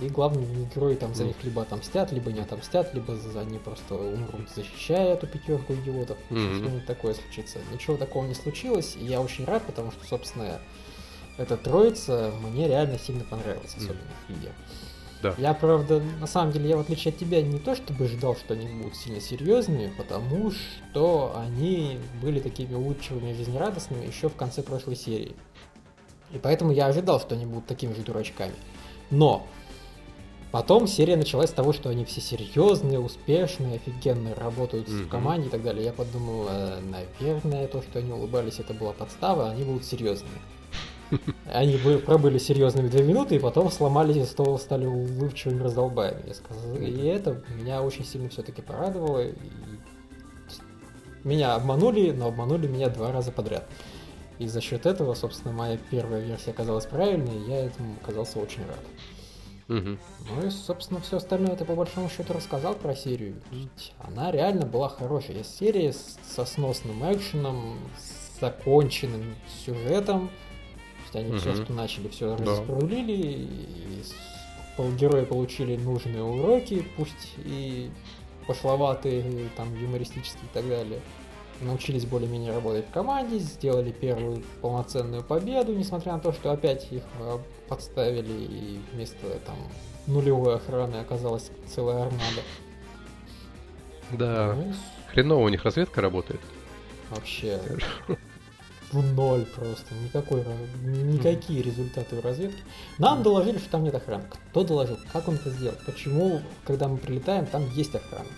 [SPEAKER 1] и главные герои там за них либо отомстят, либо не отомстят, либо они просто умрут, защищая эту пятерку идиотов. Mm-hmm. Что-нибудь такое случится. Ничего такого не случилось, и я очень рад, потому что, собственно, эта троица мне реально сильно понравилась, особенно mm-hmm. в виде. Да. Я, правда, на самом деле, я в отличие от тебя не то чтобы ждал, что они будут сильно серьезными, потому что они были такими улыбчивыми и жизнерадостными еще в конце прошлой серии. И поэтому я ожидал, что они будут такими же дурачками. Но Потом серия началась с того, что они все серьезные, успешные, офигенно работают mm-hmm. в команде и так далее. Я подумал, э, наверное, то, что они улыбались, это была подстава, они будут серьезными. [LAUGHS] Они пробыли серьезными две минуты, и потом сломались и снова стали улыбчивыми раздолбаями. Я сказал. И это меня очень сильно все-таки порадовало. И... Меня обманули, но обманули меня два раза подряд. И за счет этого, собственно, моя первая версия оказалась правильной, и я этому оказался очень рад. Угу. Ну и, собственно, все остальное это по большому счету рассказал про серию. Ведь она реально была хорошая. Серия со сносным экшеном, с законченным сюжетом. То есть они угу. все, что начали, все да. распрулили, и герои получили нужные уроки, пусть и пошловатые, там, юмористические и так далее научились более-менее работать в команде, сделали первую полноценную победу, несмотря на то, что опять их э, подставили и вместо там нулевой охраны оказалась целая армада.
[SPEAKER 3] Да. Ну, Хреново у них разведка работает.
[SPEAKER 1] Вообще. [LAUGHS] В ноль просто. Никакой, никакие результаты в разведке. Нам доложили, что там нет охраны. Кто доложил? Как он это сделал? Почему, когда мы прилетаем, там есть охрана?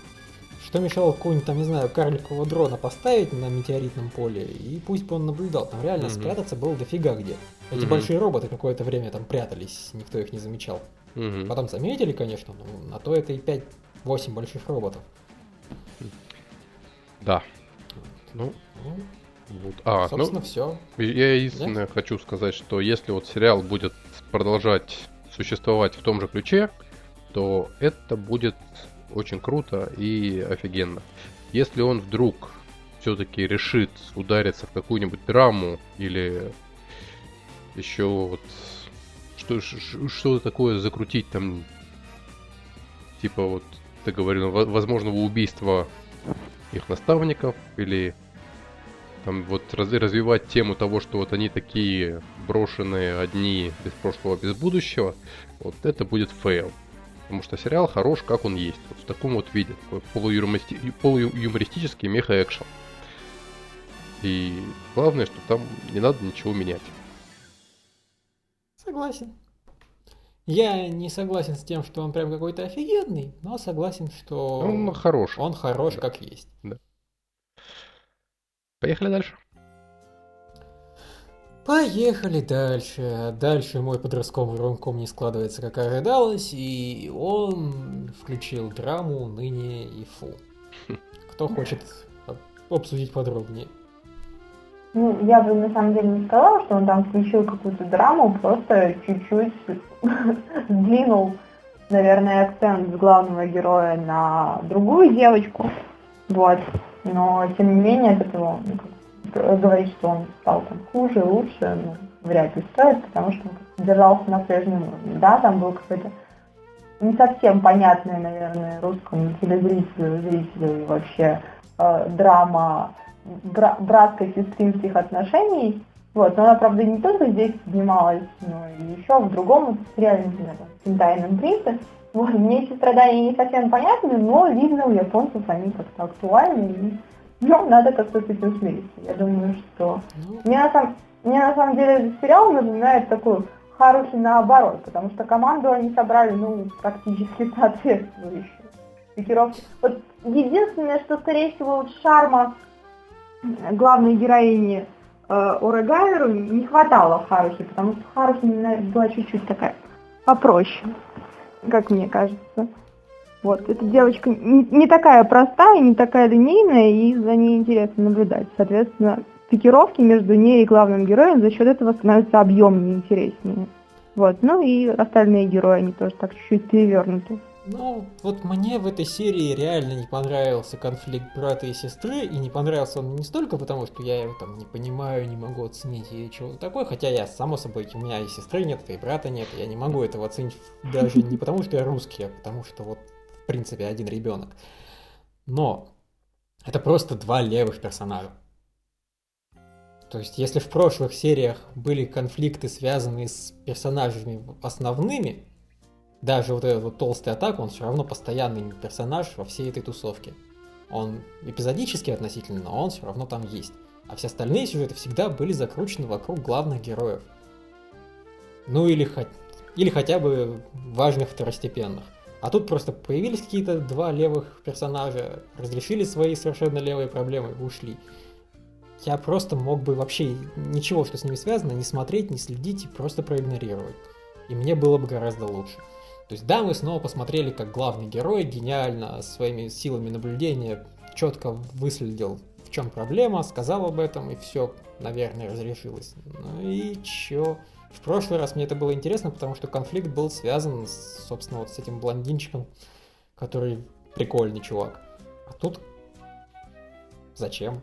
[SPEAKER 1] Что мешало какого-нибудь там, не знаю, карликового дрона поставить на метеоритном поле, и пусть бы он наблюдал. Там реально mm-hmm. спрятаться было дофига где. Эти mm-hmm. большие роботы какое-то время там прятались, никто их не замечал. Mm-hmm. Потом заметили, конечно, но на то это и 5-8 больших роботов.
[SPEAKER 3] Да. Ну, ну вот. А,
[SPEAKER 1] собственно, ну, все.
[SPEAKER 3] Я единственное да? хочу сказать, что если вот сериал будет продолжать существовать в том же ключе, то это будет очень круто и офигенно. Если он вдруг все-таки решит удариться в какую-нибудь драму или еще вот что, что такое закрутить там, типа вот ты говорил, возможного убийства их наставников или там вот раз, развивать тему того, что вот они такие брошенные одни без прошлого, без будущего, вот это будет фейл. Потому что сериал хорош, как он есть. Вот в таком вот виде. Такой полуюмористи... полуюмористический меха-экшен. И главное, что там не надо ничего менять.
[SPEAKER 1] Согласен. Я не согласен с тем, что он прям какой-то офигенный, но согласен, что
[SPEAKER 3] он хорош.
[SPEAKER 1] Он хорош, да. как есть. Да.
[SPEAKER 3] Поехали дальше.
[SPEAKER 1] Поехали дальше. Дальше мой подростковый ромком не складывается, как ожидалось, и он включил драму «Ныне и фу». Кто хочет обсудить подробнее?
[SPEAKER 2] Ну, я бы на самом деле не сказала, что он там включил какую-то драму, просто чуть-чуть сдвинул, наверное, акцент с главного героя на другую девочку. Вот. Но, тем не менее, от этого ну, говорить, что он стал там хуже, лучше, ну, вряд ли стоит, потому что он держался на прежнем уровне. Да, там был какой-то не совсем понятный, наверное, русскому телезрителю, зрителю и вообще э, драма бра- братско-сестринских отношений. Вот, но она, правда, не только здесь поднималась, но и еще в другом сериале, например, там, «Тайном принце». Вот, мне эти страдания не совсем понятны, но видно у японцев они как-то актуальны и ну, надо как-то с этим смириться. Я думаю, что... Ну... Мне, на самом... Мне на самом деле этот сериал напоминает такую Харухи наоборот, потому что команду они собрали, ну, практически [LAUGHS] соответствующую. Пикировки. Вот единственное, что, скорее всего, вот шарма главной героини э, Орегайру не хватало в Харухе, потому что Харухи, наверное, была чуть-чуть такая попроще, как мне кажется. Вот, эта девочка не, не такая простая, не такая линейная, и за ней интересно наблюдать. Соответственно, пикировки между ней и главным героем за счет этого становятся объемнее, интереснее. Вот, ну и остальные герои, они тоже так чуть-чуть перевернуты.
[SPEAKER 1] Ну, вот мне в этой серии реально не понравился конфликт брата и сестры, и не понравился он не столько потому, что я его там не понимаю, не могу оценить или чего-то такое, хотя я, само собой, у меня и сестры нет, и брата нет, я не могу этого оценить даже не потому, что я русский, а потому что вот, в принципе, один ребенок. Но это просто два левых персонажа. То есть, если в прошлых сериях были конфликты, связанные с персонажами основными, даже вот этот вот толстый атак, он все равно постоянный персонаж во всей этой тусовке. Он эпизодический относительно, но он все равно там есть. А все остальные сюжеты всегда были закручены вокруг главных героев. Ну или, хоть, или хотя бы важных второстепенных. А тут просто появились какие-то два левых персонажа, разрешили свои совершенно левые проблемы и ушли. Я просто мог бы вообще ничего, что с ними связано, не смотреть, не следить и просто проигнорировать. И мне было бы гораздо лучше. То есть да, мы снова посмотрели, как главный герой гениально своими силами наблюдения четко выследил, в чем проблема, сказал об этом, и все, наверное, разрешилось. Ну и чё? В прошлый раз мне это было интересно, потому что конфликт был связан, с, собственно, вот с этим блондинчиком, который прикольный чувак. А тут зачем?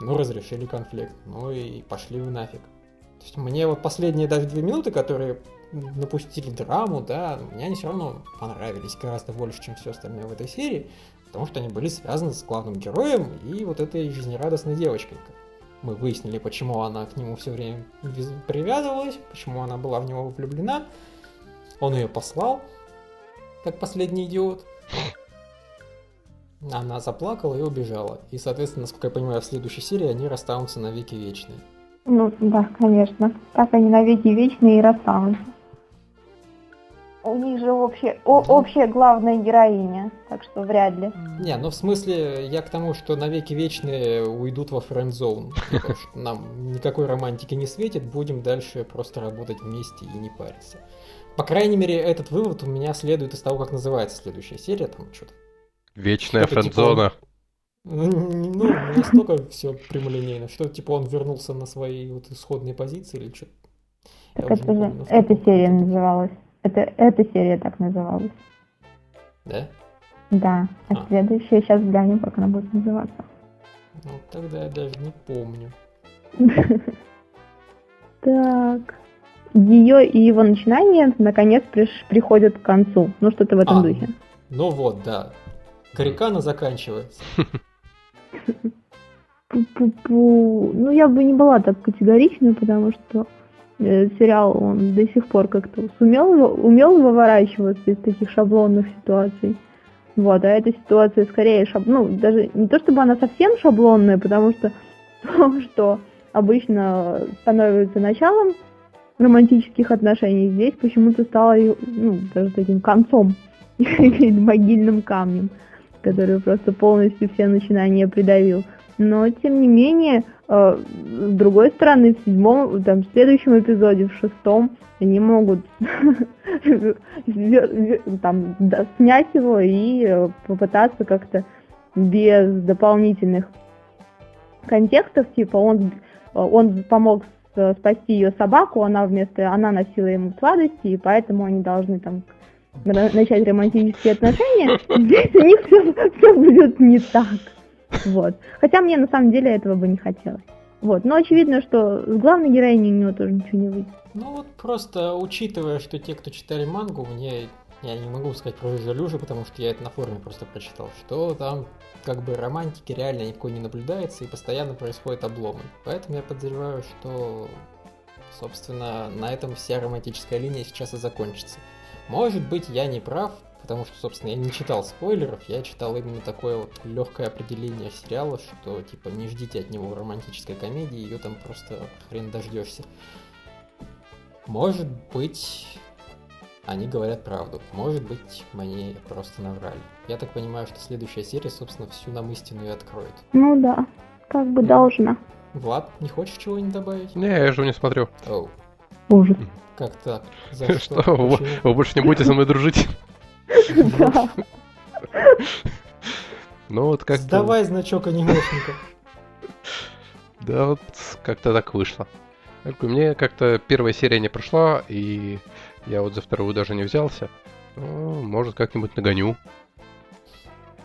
[SPEAKER 1] Ну, разрешили конфликт, ну и пошли вы нафиг. То есть мне вот последние даже две минуты, которые напустили драму, да, мне они все равно понравились гораздо больше, чем все остальное в этой серии, потому что они были связаны с главным героем и вот этой жизнерадостной девочкой. Мы выяснили, почему она к нему все время привязывалась, почему она была в него влюблена. Он ее послал, как последний идиот. Она заплакала и убежала. И, соответственно, насколько я понимаю, в следующей серии они расстанутся на веки вечные.
[SPEAKER 2] Ну, да, конечно. Так они на веки вечные и расстанутся. У них же общая, о, общая главная героиня, так что вряд ли.
[SPEAKER 1] Не, ну в смысле, я к тому, что навеки вечные уйдут во френд-зоун. [LAUGHS] Нам никакой романтики не светит, будем дальше просто работать вместе и не париться. По крайней мере, этот вывод у меня следует из того, как называется следующая серия, там что-то.
[SPEAKER 3] Вечная типа френд-зона. Типа,
[SPEAKER 1] ну, ну, настолько все прямолинейно, что типа он вернулся на свои вот исходные позиции или что-то.
[SPEAKER 2] Так это же, эта серия называлась. Это, эта серия так называлась.
[SPEAKER 1] Да?
[SPEAKER 2] Да. А, а. следующая сейчас глянем, как она будет называться.
[SPEAKER 1] Ну, тогда я даже не помню. [LAUGHS]
[SPEAKER 2] Так. Ее и его начинание наконец приш- приходят к концу. Ну, что-то в этом а, духе.
[SPEAKER 1] Ну вот, да. Карикана заканчивается. [LAUGHS]
[SPEAKER 2] Ну, я бы не была так категорична, потому что сериал, он до сих пор как-то сумел, умел выворачиваться из таких шаблонных ситуаций. Вот, а эта ситуация скорее шаб... ну, даже не то чтобы она совсем шаблонная, потому что [LAUGHS] то, что обычно становится началом романтических отношений, здесь почему-то стало, ну, даже таким концом, [LAUGHS] могильным камнем, который просто полностью все начинания придавил. Но, тем не менее, э, с другой стороны, в седьмом, там, в следующем эпизоде, в шестом, они могут [LAUGHS] там, снять его и э, попытаться как-то без дополнительных контекстов, типа он, он помог спасти ее собаку, она вместо, она носила ему сладости, и поэтому они должны там начать романтические отношения, [LAUGHS] здесь у них все, все будет не так. Вот. Хотя мне на самом деле этого бы не хотелось. Вот. Но очевидно, что с главной героиней у него тоже ничего не выйдет.
[SPEAKER 1] Ну вот просто учитывая, что те, кто читали мангу, мне я не могу сказать про Жалюжи, потому что я это на форуме просто прочитал, что там как бы романтики реально никакой не наблюдается и постоянно происходят обломы. Поэтому я подозреваю, что, собственно, на этом вся романтическая линия сейчас и закончится. Может быть, я не прав, потому что, собственно, я не читал спойлеров, я читал именно такое вот легкое определение сериала, что типа не ждите от него романтической комедии, ее там просто хрен дождешься. Может быть, они говорят правду. Может быть, мне просто наврали. Я так понимаю, что следующая серия, собственно, всю нам истину и откроет.
[SPEAKER 2] Ну да, как бы должна.
[SPEAKER 1] Влад, не хочешь чего-нибудь добавить?
[SPEAKER 3] Не, я же не смотрю.
[SPEAKER 1] Оу.
[SPEAKER 2] Ужас.
[SPEAKER 1] Как так? За [LAUGHS]
[SPEAKER 3] что? что? Вы, вы больше не будете со мной дружить? Да. [LAUGHS] Ну вот как
[SPEAKER 1] Давай значок анимешника. [LAUGHS]
[SPEAKER 3] Да вот как-то так вышло. Мне как-то первая серия не прошла, и я вот за вторую даже не взялся. Ну, может, как-нибудь нагоню.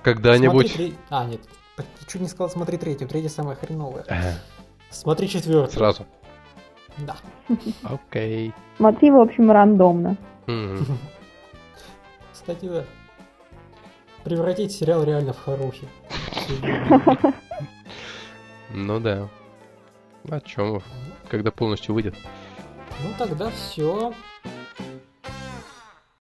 [SPEAKER 3] Когда-нибудь.
[SPEAKER 1] Смотри, три... А, нет. Чуть не сказал, смотри третью. Третья самая хреновая. Смотри четвертую.
[SPEAKER 3] Сразу.
[SPEAKER 1] Да. [LAUGHS]
[SPEAKER 3] Окей.
[SPEAKER 2] Смотри, в общем, рандомно.
[SPEAKER 1] Кстати, да. Превратить сериал реально в хороший.
[SPEAKER 3] Ну да. О чем? Когда полностью выйдет.
[SPEAKER 1] Ну тогда все.